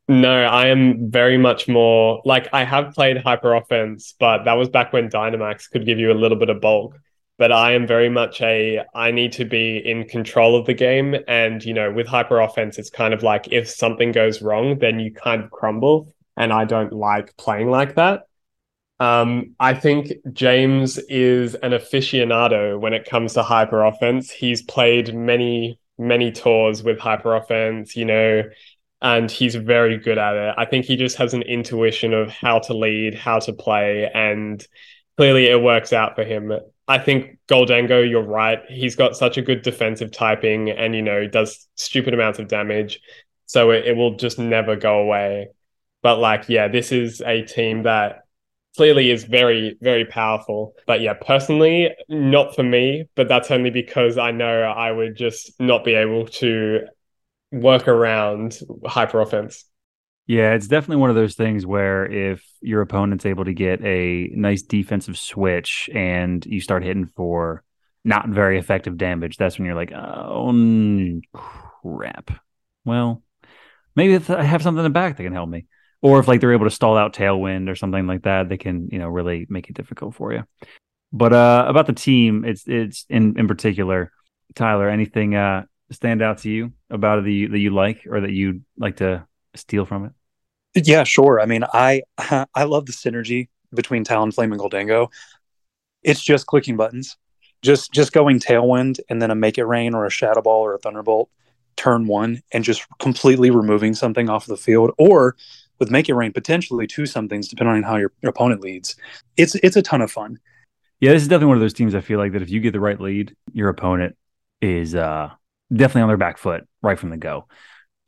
No, I am very much more like I have played hyper offense, but that was back when Dynamax could give you a little bit of bulk. But I am very much a I need to be in control of the game. And, you know, with hyper offense, it's kind of like if something goes wrong, then you kind of crumble. And I don't like playing like that. Um, I think James is an aficionado when it comes to hyper offense. He's played many, many tours with hyper offense, you know, and he's very good at it. I think he just has an intuition of how to lead, how to play, and clearly it works out for him. I think Gholdengo, you're right. He's got such a good defensive typing and, you know, does stupid amounts of damage. So it, it will just never go away. But, like, yeah, this is a team that clearly is very, very powerful. But yeah, personally, not for me, but that's only because I know I would just not be able to work around hyper offense. Yeah, it's definitely one of those things where if your opponent's able to get a nice defensive switch and you start hitting for not very effective damage, that's when you're like, oh, crap. Well, maybe I have something in the back that can help me or if like they're able to stall out tailwind or something like that, they can you know really make it difficult for you. But uh, about the team, it's it's in in particular, Tyler. Anything uh, stand out to you about it that you, that you like or that you'd like to steal from it? Yeah, sure. I mean, I I love the synergy between Talonflame and Gholdengo. It's just clicking buttons, just just going Tailwind and then a Make It Rain or a Shadow Ball or a Thunderbolt turn one and just completely removing something off the field, or with Make It Rain potentially two somethings depending on how your, your opponent leads. It's it's a ton of fun. Yeah, this is definitely one of those teams I feel like that if you get the right lead, your opponent is uh definitely on their back foot right from the go.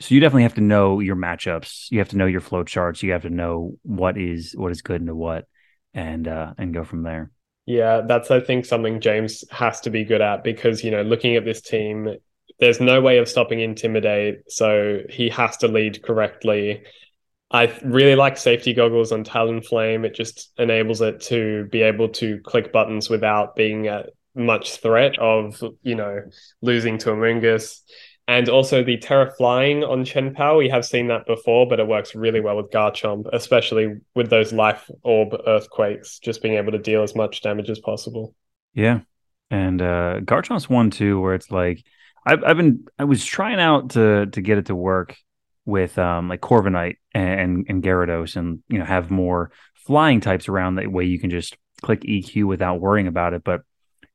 So you definitely have to know your matchups. You have to know your flow charts. You have to know what is what is good into what, and uh, and go from there. Yeah, that's I think something James has to be good at because you know looking at this team, there's no way of stopping intimidate. So he has to lead correctly. I really like safety goggles on Talonflame. It just enables it to be able to click buttons without being at much threat of, you know, losing to a Amoonguss. And also the Tera Flying on Chien-Pao, we have seen that before, but it works really well with Garchomp, especially with those Life Orb Earthquakes, just being able to deal as much damage as possible. Yeah. And uh Garchomp's one too, where it's like I've I've been I was trying out to to get it to work with um, like Corviknight and, and Gyarados and you know have more flying types around that way you can just click EQ without worrying about it. But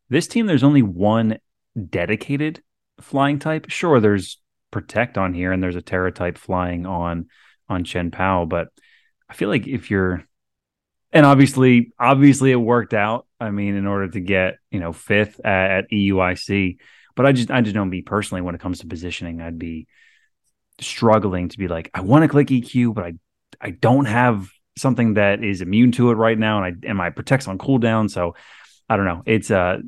this team, there's only one dedicated flying type. Sure, there's Protect on here and there's a Tera type flying on on Chien-Pao, but I feel like if you're and obviously obviously it worked out. I mean, in order to get, you know, fifth at, at EUIC. But I just I just know me personally when it comes to positioning, I'd be struggling to be like, I want to click EQ, but I I don't have something that is immune to it right now, and I and my protects on cooldown. So I don't know. It's uh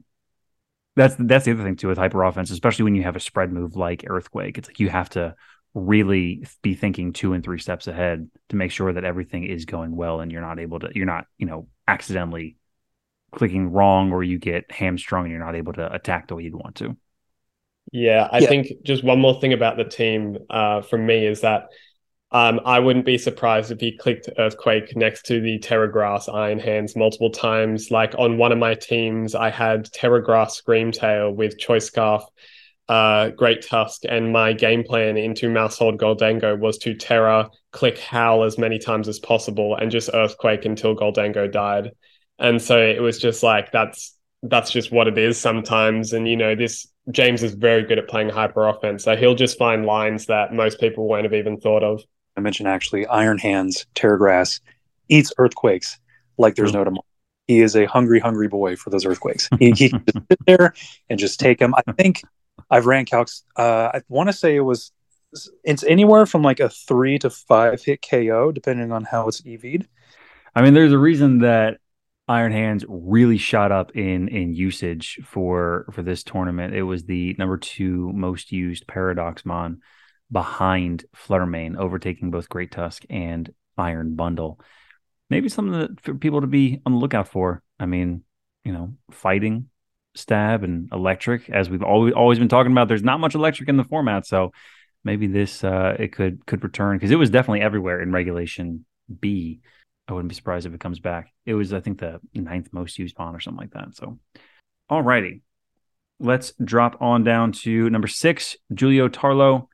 that's that's the other thing too with hyper offense, especially when you have a spread move like Earthquake. It's like you have to really be thinking two and three steps ahead to make sure that everything is going well and you're not able to you're not, you know, accidentally clicking wrong or you get hamstrung and you're not able to attack the way you'd want to. Yeah, I yeah. think just one more thing about the team uh, from me is that um, I wouldn't be surprised if he clicked Earthquake next to the Tera Grass Iron Hands multiple times. Like on one of my teams, I had Tera Grass Scream Tail with Choice Scarf. uh, Great Tusk, and my game plan into Maushold Gholdengo was to Tera, click Howl as many times as possible, and just Earthquake until Gholdengo died. And so it was just like that's that's just what it is sometimes. And you know, this James is very good at playing hyper offense, so he'll just find lines that most people won't have even thought of. I mentioned actually Iron Hands, Tera Grass, eats earthquakes like there's no tomorrow. He is a hungry, hungry boy for those earthquakes. He, he can just sit there and just take them. I think I've ran calcs. Uh, I want to say it was it's anywhere from like a three to five hit KO, depending on how it's EV'd. I mean, there's a reason that Iron Hands really shot up in in usage for for this tournament. It was the number two most used Paradox Mon behind Flutter Mane, overtaking both Great Tusk and Iron Bundle. Maybe something that for people to be on the lookout for. I mean, you know, fighting stab and electric, as we've always always been talking about. There's not much electric in the format, so maybe this uh, it could could return because it was definitely everywhere in regulation B. I wouldn't be surprised if it comes back. It was, I think, the ninth most used pawn or something like that. So, alrighty, let's drop on down to number six, Julio Tarlo,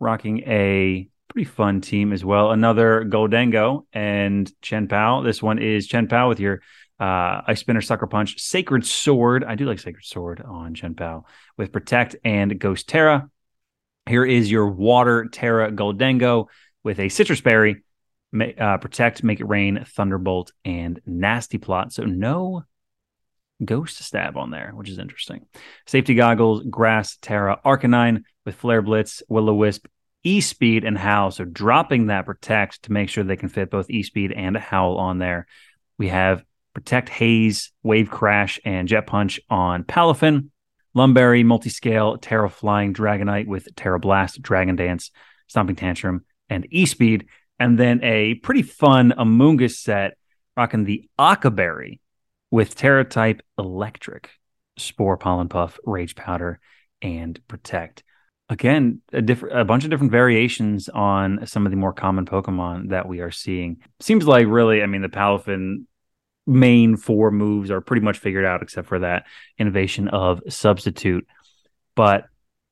rocking a pretty fun team as well. Another Gholdengo and Chien-Pao. This one is Chien-Pao with your uh, Ice Spinner, Sucker Punch, Sacred Sword. I do like Sacred Sword on Chien-Pao with Protect and Ghost Tera. Here is your Water Tera Gholdengo with a Sitrus Berry, uh, Protect, Make It Rain, Thunderbolt, and Nasty Plot. So no Ghost Stab on there, which is interesting. Safety Goggles, Grass, Tera, Arcanine with Flare Blitz, Will O Wisp, E Speed, and Howl. So dropping that Protect to make sure they can fit both E Speed and Howl on there. We have Protect Haze, Wave Crash, and Jet Punch on Palafin. Lum Berry, Multiscale, Tera Flying, Dragonite with Tera Blast, Dragon Dance, Stomping Tantrum, and E Speed. And then a pretty fun Amoonguss set rocking the Occaberry with Tera Type Electric, Spore, Pollen Puff, Rage Powder, and Protect. Again, a different, a bunch of different variations on some of the more common Pokemon that we are seeing. Seems like really, I mean, the Palafin main four moves are pretty much figured out, except for that innovation of substitute. But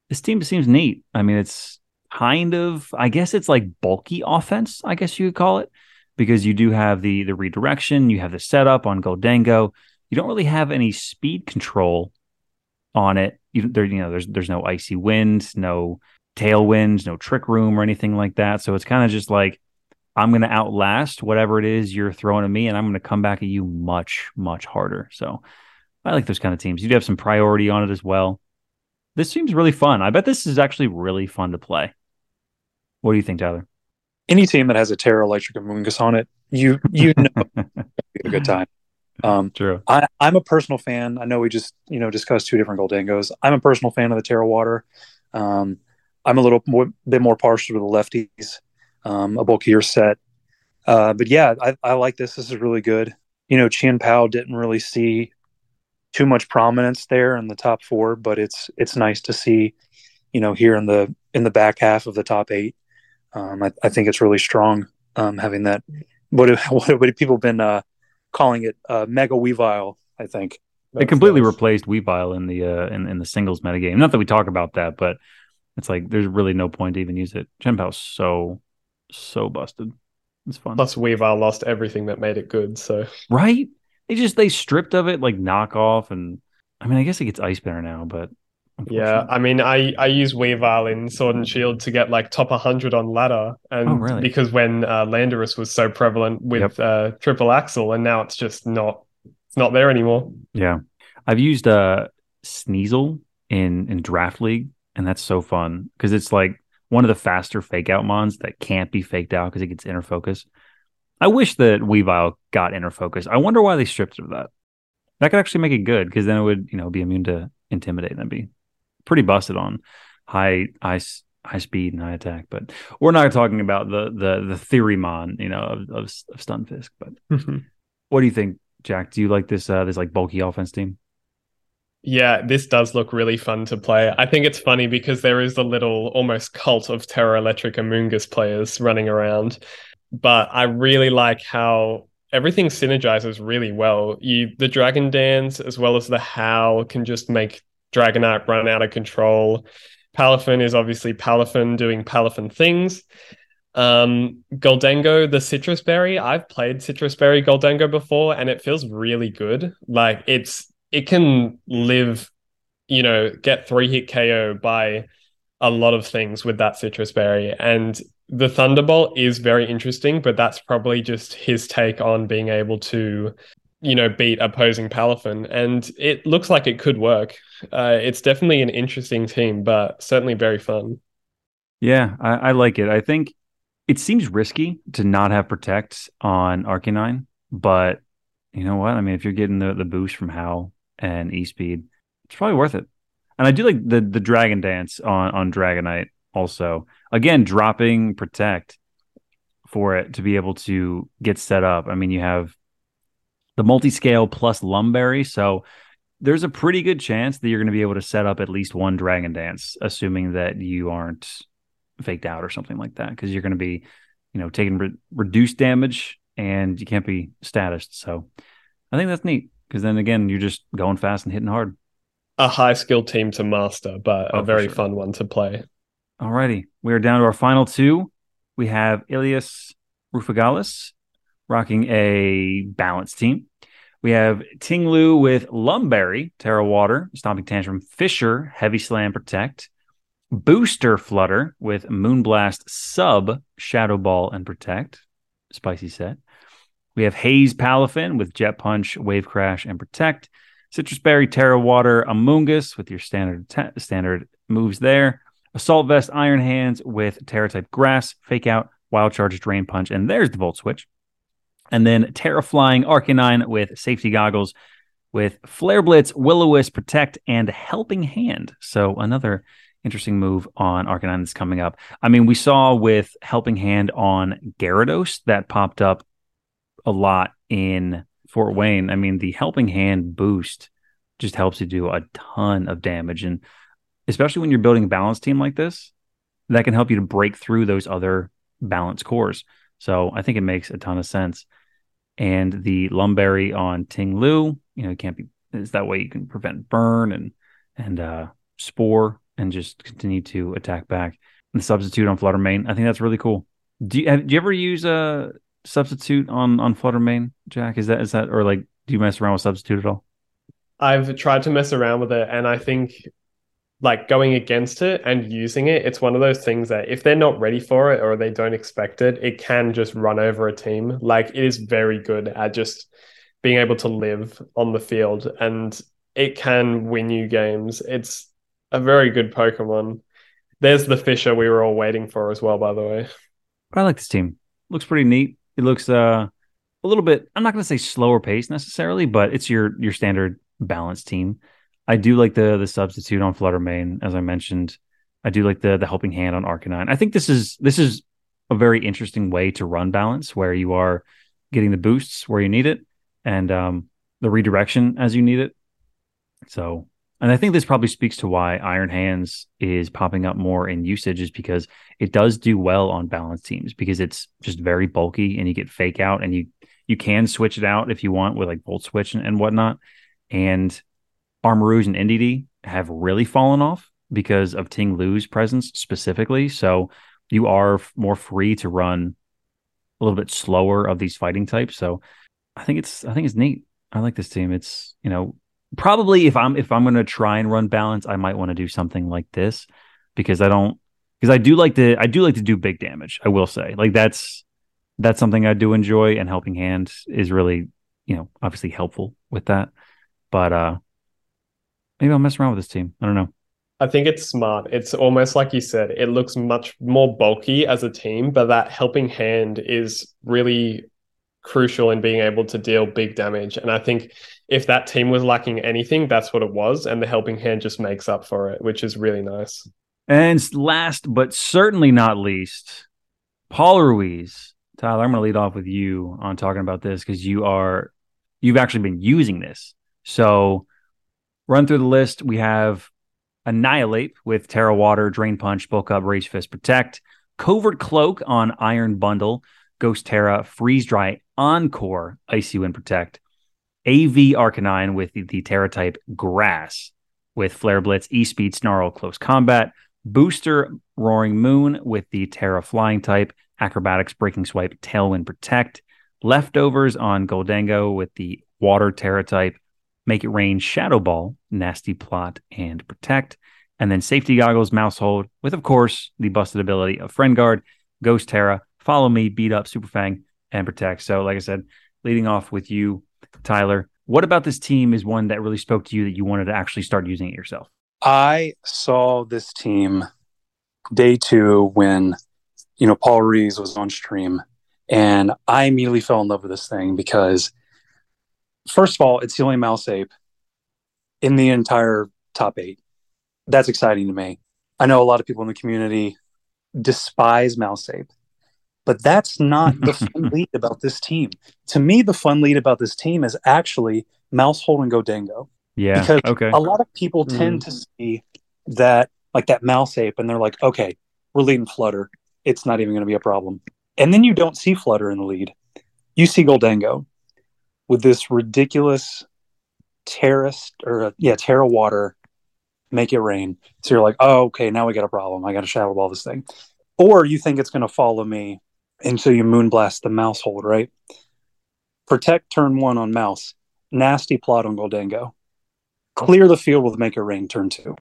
this team seems neat. I mean, it's kind of, I guess it's like bulky offense, I guess you could call it, because you do have the the redirection, you have the setup on Gholdengo. You don't really have any speed control on it. You, there, you know, there's there's no icy wind, no tailwinds, no trick room or anything like that. So it's kind of just like I'm going to outlast whatever it is you're throwing at me, and I'm going to come back at you much, much harder. So I like those kind of teams. You do have some priority on it as well. This seems really fun. I bet this is actually really fun to play. What do you think, Tyler? Any team that has a Tera Electric Amoonguss on it, you you know, a good time. Um, True. I, I'm a personal fan. I know we just you know discussed two different Gholdengos. I'm a personal fan of the Tera Water. Um, I'm a little more, bit more partial to the lefties um, a bulkier set. Uh, but yeah, I, I, like this. This is really good. You know, Chien Pao didn't really see too much prominence there in the top four, but it's it's nice to see, you know, here in the in the back half of the top eight. Um, I, I, think it's really strong um, having that. What what, what people been uh, calling it? Uh, Mega Weavile, I think. It completely nice. replaced Weavile in the uh, in in the singles metagame. Not that we talk about that, but it's like there's really no point to even use it. Chien Pao's so so busted. It's fun. Plus, Weavile lost everything that made it good. So right, they just they stripped of it like knockoff, and I mean, I guess it gets Ice Spinner now, but yeah, I mean, I I use Weavile in Sword and Shield to get like top 100 on ladder, and oh, really? because when uh, Landorus was so prevalent with yep. uh, Triple Axel, and now it's just not it's not there anymore. Yeah, I've used uh Sneasel in in draft league, and that's so fun because it's like one of the faster fake out mons that can't be faked out because it gets inner focus. I wish that Weavile got inner focus. I wonder why they stripped it of that. That could actually make it good because then it would, you know, be immune to intimidate and be pretty busted on high high high speed and high attack. But we're not talking about the the the theory mon, you know, of of, of Stunfisk. But mm-hmm. what do you think, Jack? Do you like this uh this like bulky offense team? Yeah, this does look really fun to play. I think it's funny because there is a little almost cult of Tera Electric Amoonguss players running around. But I really like how everything synergizes really well. You the Dragon Dance as well as the Howl can just make Dragonite run out of control. Palafin is obviously Palafin doing Palafin things. Um, Gholdengo, the sitrus berry. I've played sitrus berry Gholdengo before, and it feels really good. Like it's it can live, you know, get three hit KO by a lot of things with that sitrus berry. And the Thunderbolt is very interesting, but that's probably just his take on being able to, you know, beat opposing Palafin. And it looks like it could work. Uh, it's definitely an interesting team, but certainly very fun. Yeah, I, I like it. I think it seems risky to not have protect on Arcanine, but you know what? I mean, if you're getting the, the boost from Howl and E Speed, it's probably worth it. And I do like the the Dragon Dance on on Dragonite also. Again, dropping protect for it to be able to get set up. I mean, you have the multi scale plus Lum Berry, so there's a pretty good chance that you're going to be able to set up at least one Dragon Dance, assuming that you aren't faked out or something like that, because you're going to be, you know, taking re- reduced damage and you can't be statused. So I think that's neat because then again, you're just going fast and hitting hard. A high skill team to master, but oh, a very sure. fun one to play. Alrighty, we are down to our final two. We have Ilias Rufagalis rocking a balanced team. We have Ting Lu with Lum Berry, Tera Water, Stomping Tantrum, Fissure, Heavy Slam Protect, Booster Flutter with Moonblast Sub, Shadow Ball, and Protect. Spicy set. We have Haze Palafin with Jet Punch, Wave Crash, and Protect. Sitrus Berry, Tera Water, Amoonguss with your standard te- standard moves there. Assault Vest, Iron Hands with Tera Type Grass, Fake Out, Wild Charge, Drain Punch, and there's the Volt Switch. And then Tera Flying Arcanine with Safety Goggles with Flare Blitz, Will-O-Wisp, Protect, and Helping Hand. So another interesting move on Arcanine that's coming up. I mean, we saw with Helping Hand on Gyarados that popped up a lot in Fort Wayne. I mean, the Helping Hand boost just helps you do a ton of damage. And especially when you're building a balanced team like this, that can help you to break through those other balanced cores. So I think it makes a ton of sense. And the Lum Berry on Ting Lu, you know, it can't be is that way you can prevent burn and and uh spore and just continue to attack back. And the substitute on Flutter Mane, I think that's really cool. Do you have, do you ever use a substitute on on Flutter Mane, Jack? Is that is that or like do you mess around with substitute at all? I've tried to mess around with it, and I think like going against it and using it, it's one of those things that if they're not ready for it or they don't expect it, it can just run over a team. Like it is very good at just being able to live on the field and it can win you games. It's a very good Pokemon. There's the Fissure we were all waiting for as well, by the way. I like this team. Looks pretty neat. It looks uh a little bit I'm not gonna say slower pace necessarily, but it's your your standard balanced team. I do like the the substitute on Flutter Mane, as I mentioned. I do like the the helping hand on Arcanine. I think this is this is a very interesting way to run balance where you are getting the boosts where you need it and um, the redirection as you need it. So and I think this probably speaks to why Iron Hands is popping up more in usage, is because it does do well on balance teams because it's just very bulky and you get fake out and you you can switch it out if you want with like Volt Switch and, and whatnot. And Armarouge and Indeedee have really fallen off because of Ting Lu's presence specifically. So you are more free to run a little bit slower of these fighting types. So I think it's I think it's neat. I like this team. It's you know probably if I'm if I'm going to try and run balance, I might want to do something like this because I don't because I do like to I do like to do big damage. I will say like that's that's something I do enjoy, and helping hand is really you know obviously helpful with that. But uh maybe I'll mess around with this team. I don't know. I think it's smart. It's almost like you said, it looks much more bulky as a team, but that helping hand is really crucial in being able to deal big damage. And I think if that team was lacking anything, that's what it was. And the helping hand just makes up for it, which is really nice. And last but certainly not least, Paul Ruiz. Tyler, I'm going to lead off with you on talking about this because you are, you've actually been using this. So run through the list. We have Annihilape with Tera Water, Drain Punch, Bulk Up, Rage Fist, Protect, Covert Cloak on Iron Bundle, Ghost Tera, Freeze Dry, Encore, Icy Wind Protect, AV Arcanine with the, the Tera type Grass, with Flare Blitz, E Speed, Snarl, Close Combat, Booster, Roaring Moon with the Tera Flying type, Acrobatics, Breaking Swipe, Tailwind, Protect, Leftovers on Gholdengo with the Water Tera type, Make It Rain, Shadow Ball, Nasty Plot, and Protect. And then Safety Goggles, Maushold, with, of course, the busted ability of Friend Guard, Ghost Tera, Follow Me, Beat Up, Super Fang, and Protect. So, like I said, leading off with you, Tyler, what about this team is one that really spoke to you that you wanted to actually start using it yourself? I saw this team day two when, you know, Paul Rees was on stream, and I immediately fell in love with this thing because, first of all, it's the only mouse ape in the entire top eight. That's exciting to me. I know a lot of people in the community despise mouse ape, but that's not the fun lead about this team. To me, the fun lead about this team is actually Maushold and Gholdengo. Yeah. Because okay. a lot of people tend Mm. to see that like that mouse ape and they're like, okay, we're leading Flutter. It's not even going to be a problem. And then you don't see Flutter in the lead. You see Gholdengo with this ridiculous terrace or uh, yeah, Tera water, make it rain. So you're like, oh, okay, now we got a problem. I got to shadow ball this thing. Or you think it's going to follow me. And so you moonblast the Maushold, right? Protect turn one on mouse. Nasty plot on Gholdengo clear the field with make it rain turn two.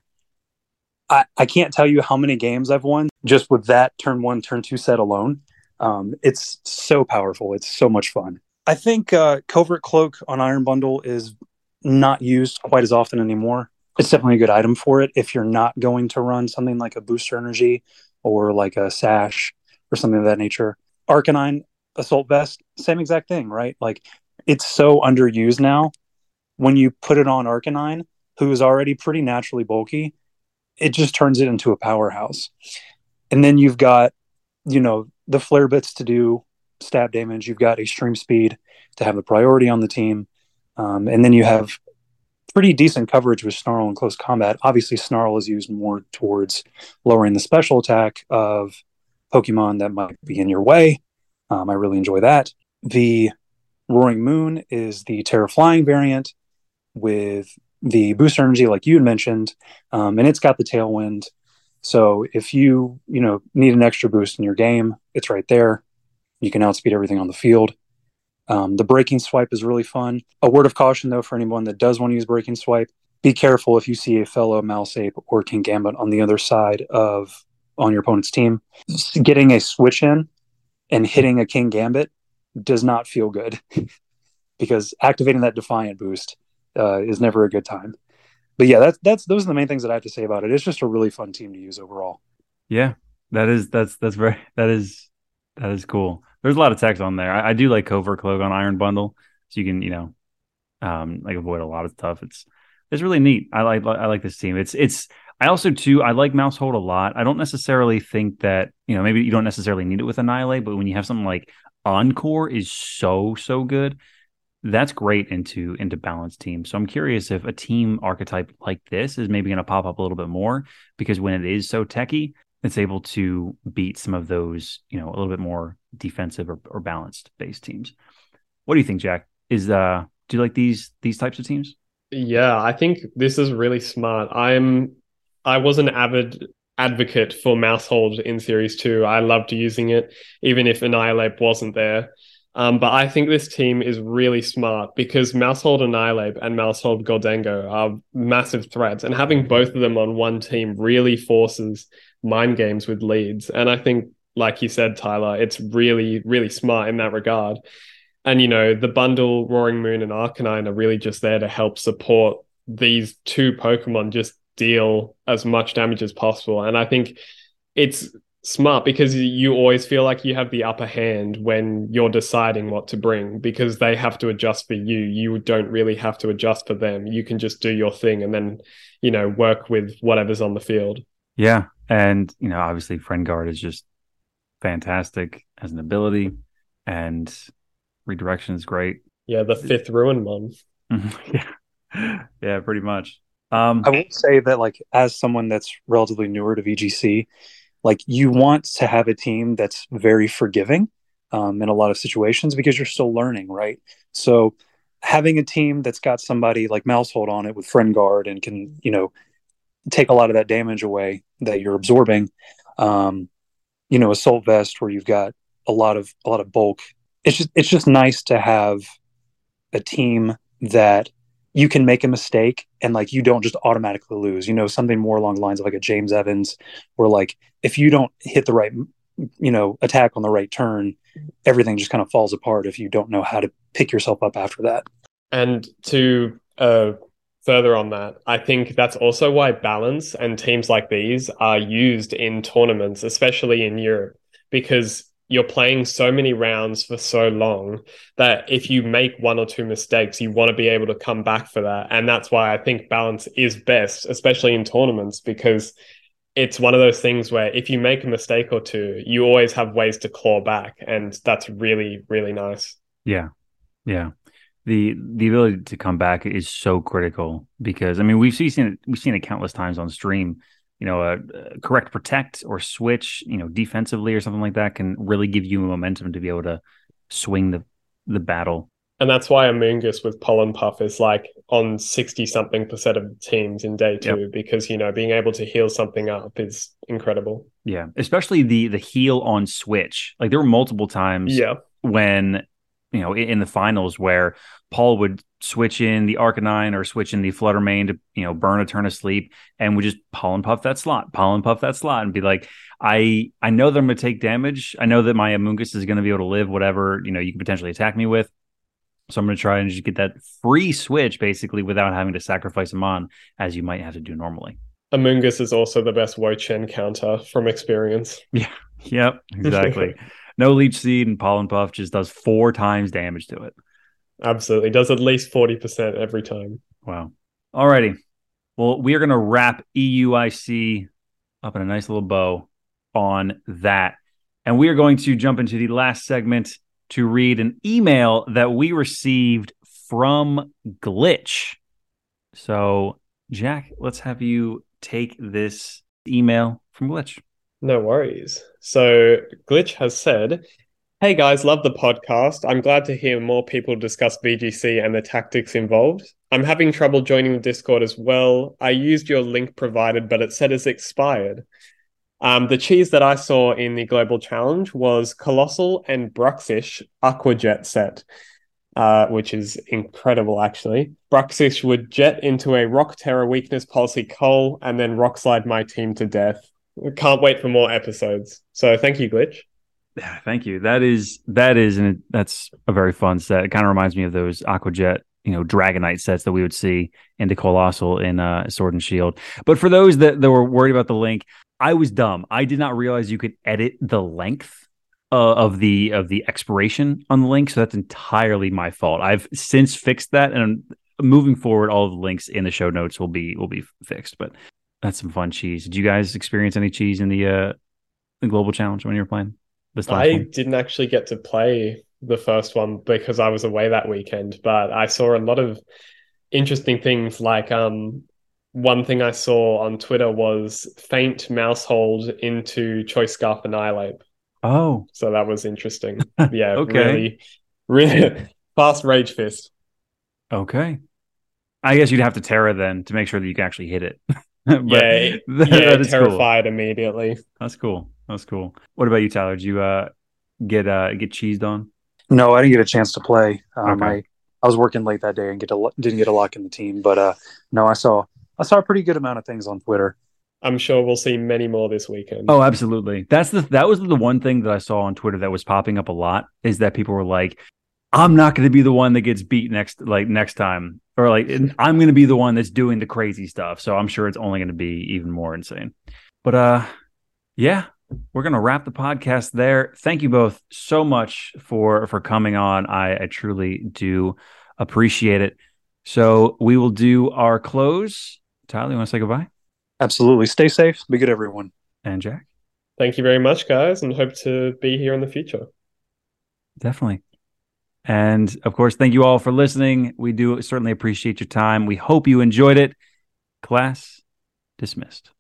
I, I can't tell you how many games I've won just with that turn one, turn two set alone. Um, it's so powerful. It's so much fun. I think uh, Covert Cloak on Iron Bundle is not used quite as often anymore. It's definitely a good item for it if you're not going to run something like a booster energy or like a sash or something of that nature. Arcanine Assault Vest, same exact thing, right? Like it's so underused now when you put it on Arcanine, who is already pretty naturally bulky, it just turns it into a powerhouse. And then you've got, you know, the flare bits to do stab damage. You've got extreme speed to have the priority on the team. Um, and then you have pretty decent coverage with Snarl in close combat. Obviously, Snarl is used more towards lowering the special attack of Pokemon that might be in your way. Um, I really enjoy that. The Roaring Moon is the Tera Flying variant with the booster energy, like you had mentioned, um, and it's got the tailwind. So if you you know need an extra boost in your game, it's right there. You can outspeed everything on the field. Um, the breaking swipe is really fun. A word of caution though for anyone that does want to use breaking swipe: be careful if you see a fellow mouse ape or Kingambit on the other side of on your opponent's team. Getting a switch in and hitting a Kingambit does not feel good because activating that defiant boost uh, is never a good time. But yeah, that's that's those are the main things that I have to say about it. It's just a really fun team to use overall. Yeah, that is that's that's very that is that is cool. There's a lot of text on there. I, I do like Covert Cloak on Iron Bundle, so you can you know, um, like avoid a lot of stuff. It's it's really neat. I like I like this team. It's it's I also too I like Maushold a lot. I don't necessarily think that you know maybe you don't necessarily need it with Annihilape, but when you have something like Encore is so so good, that's great into into balanced teams. So I'm curious if a team archetype like this is maybe going to pop up a little bit more because when it is so techy, it's able to beat some of those you know a little bit more defensive or, or balanced based teams. What do you think, Jack? Is uh do you like these these types of teams? Yeah, I think this is really smart. I'm I was an avid advocate for Maushold in Series 2. I loved using it, even if Annihilape wasn't there. Um, but I think this team is really smart because Maushold Annihilape and Maushold Gholdengo are massive threats, and having both of them on one team really forces mind games with leads. And I think, like you said, Tyler, it's really, really smart in that regard. And you know, the bundle Roaring Moon and Arcanine are really just there to help support these two Pokemon just deal as much damage as possible. And I think it's smart because you always feel like you have the upper hand when you're deciding what to bring because they have to adjust for you. You don't really have to adjust for them. You can just do your thing and then, you know, work with whatever's on the field. Yeah. And, you know, obviously Friend Guard is just fantastic as an ability and redirection is great. Yeah, the fifth ruin one. yeah. Yeah, pretty much. Um I will say that like as someone that's relatively newer to VGC, like you want to have a team that's very forgiving um, in a lot of situations because you're still learning, right? So having a team that's got somebody like Maushold on it with friend guard and can you know take a lot of that damage away that you're absorbing. Um, you know, assault vest where you've got a lot of a lot of bulk. It's just it's just nice to have a team that you can make a mistake and like you don't just automatically lose. You know, something more along the lines of like a James Evans, where like if you don't hit the right, you know, attack on the right turn, everything just kind of falls apart if you don't know how to pick yourself up after that. And to uh, further on that, I think that's also why balance and teams like these are used in tournaments, especially in Europe, because you're playing so many rounds for so long that if you make one or two mistakes, you want to be able to come back for that. And that's why I think balance is best, especially in tournaments, because it's one of those things where if you make a mistake or two, you always have ways to claw back. And that's really, really nice. Yeah. Yeah. The the ability to come back is so critical because I mean we've seen it we've seen it countless times on stream you know, correct protect or switch, you know, defensively or something like that can really give you momentum to be able to swing the the battle. And that's why Amoonguss with Pollen Puff is like on 60 something percent of teams in day two, yep. because, you know, being able to heal something up is incredible. Yeah. Especially the the heal on switch. Like there were multiple times yeah. when you know, in, the finals where Paul would switch in the Arcanine or switch in the Flutter Mane to, you know, burn a turn of sleep and would just pollen puff that slot, pollen puff that slot and be like, I I know that I'm gonna take damage. I know that my Amoonguss is gonna be able to live whatever, you know, you can potentially attack me with. So I'm gonna try and just get that free switch basically without having to sacrifice him on as you might have to do normally. Amoonguss is also the best Wo-Chien counter from experience. Yeah. Yep. Exactly. no leech seed and pollen puff just does four times damage to it. Absolutely. Does at least 40% every time. Wow. Alrighty. Well, we are going to wrap EUIC up in a nice little bow on that. And we are going to jump into the last segment to read an email that we received from Glitch. So, Jack, let's have you take this email from Glitch. No worries. So Glitch has said, Hey guys, love the podcast. I'm glad to hear more people discuss VGC and the tactics involved. I'm having trouble joining the Discord as well. I used your link provided, but it said it's expired. Um, the cheese that I saw in the Global Challenge was Coalossal and Bruxish Aqua Jet set, uh, which is incredible actually. Bruxish would jet into a Rock Tera Weakness Policy Coal and then Rock Slide my team to death. Can't wait for more episodes. So thank you, Glitch. Yeah, thank you. That is that is and that's a very fun set. It kind of reminds me of those Aqua Jet, you know, Dragonite sets that we would see in the Coalossal in uh, Sword and Shield. But for those that, that were worried about the link, I was dumb. I did not realize you could edit the length uh, of the of the expiration on the link. So that's entirely my fault. I've since fixed that, and moving forward, all of the links in the show notes will be will be fixed. But that's some fun cheese. Did you guys experience any cheese in the uh the global challenge when you were playing this I one? didn't actually get to play the first one because I was away that weekend, but I saw a lot of interesting things like um one thing I saw on Twitter was faint Maushold into choice scarf Annihilape. Oh. So that was interesting. Yeah, okay. really really fast rage fist. Okay. I guess you'd have to Tera then to make sure that you can actually hit it. but yeah, that, yeah that terrified cool. immediately. That's cool. That's cool. What about you, Tyler? Did you uh, get uh, get cheesed on? No, I didn't get a chance to play. Um, okay. I I was working late that day and get to didn't get a lock in the team. But uh, no, I saw I saw a pretty good amount of things on Twitter. I'm sure we'll see many more this weekend. Oh, absolutely. That's the that was the one thing that I saw on Twitter that was popping up a lot is that people were like, "I'm not going to be the one that gets beat next like next time." or like I'm going to be the one that's doing the crazy stuff. So I'm sure it's only going to be even more insane. But uh yeah, we're going to wrap the podcast there. Thank you both so much for for coming on. I I truly do appreciate it. So we will do our close. Tyler, you want to say goodbye? Absolutely. Stay safe. Be good, everyone. And Jack. Thank you very much, guys, and hope to be here in the future. Definitely. And of course, thank you all for listening. We do certainly appreciate your time. We hope you enjoyed it. Class dismissed.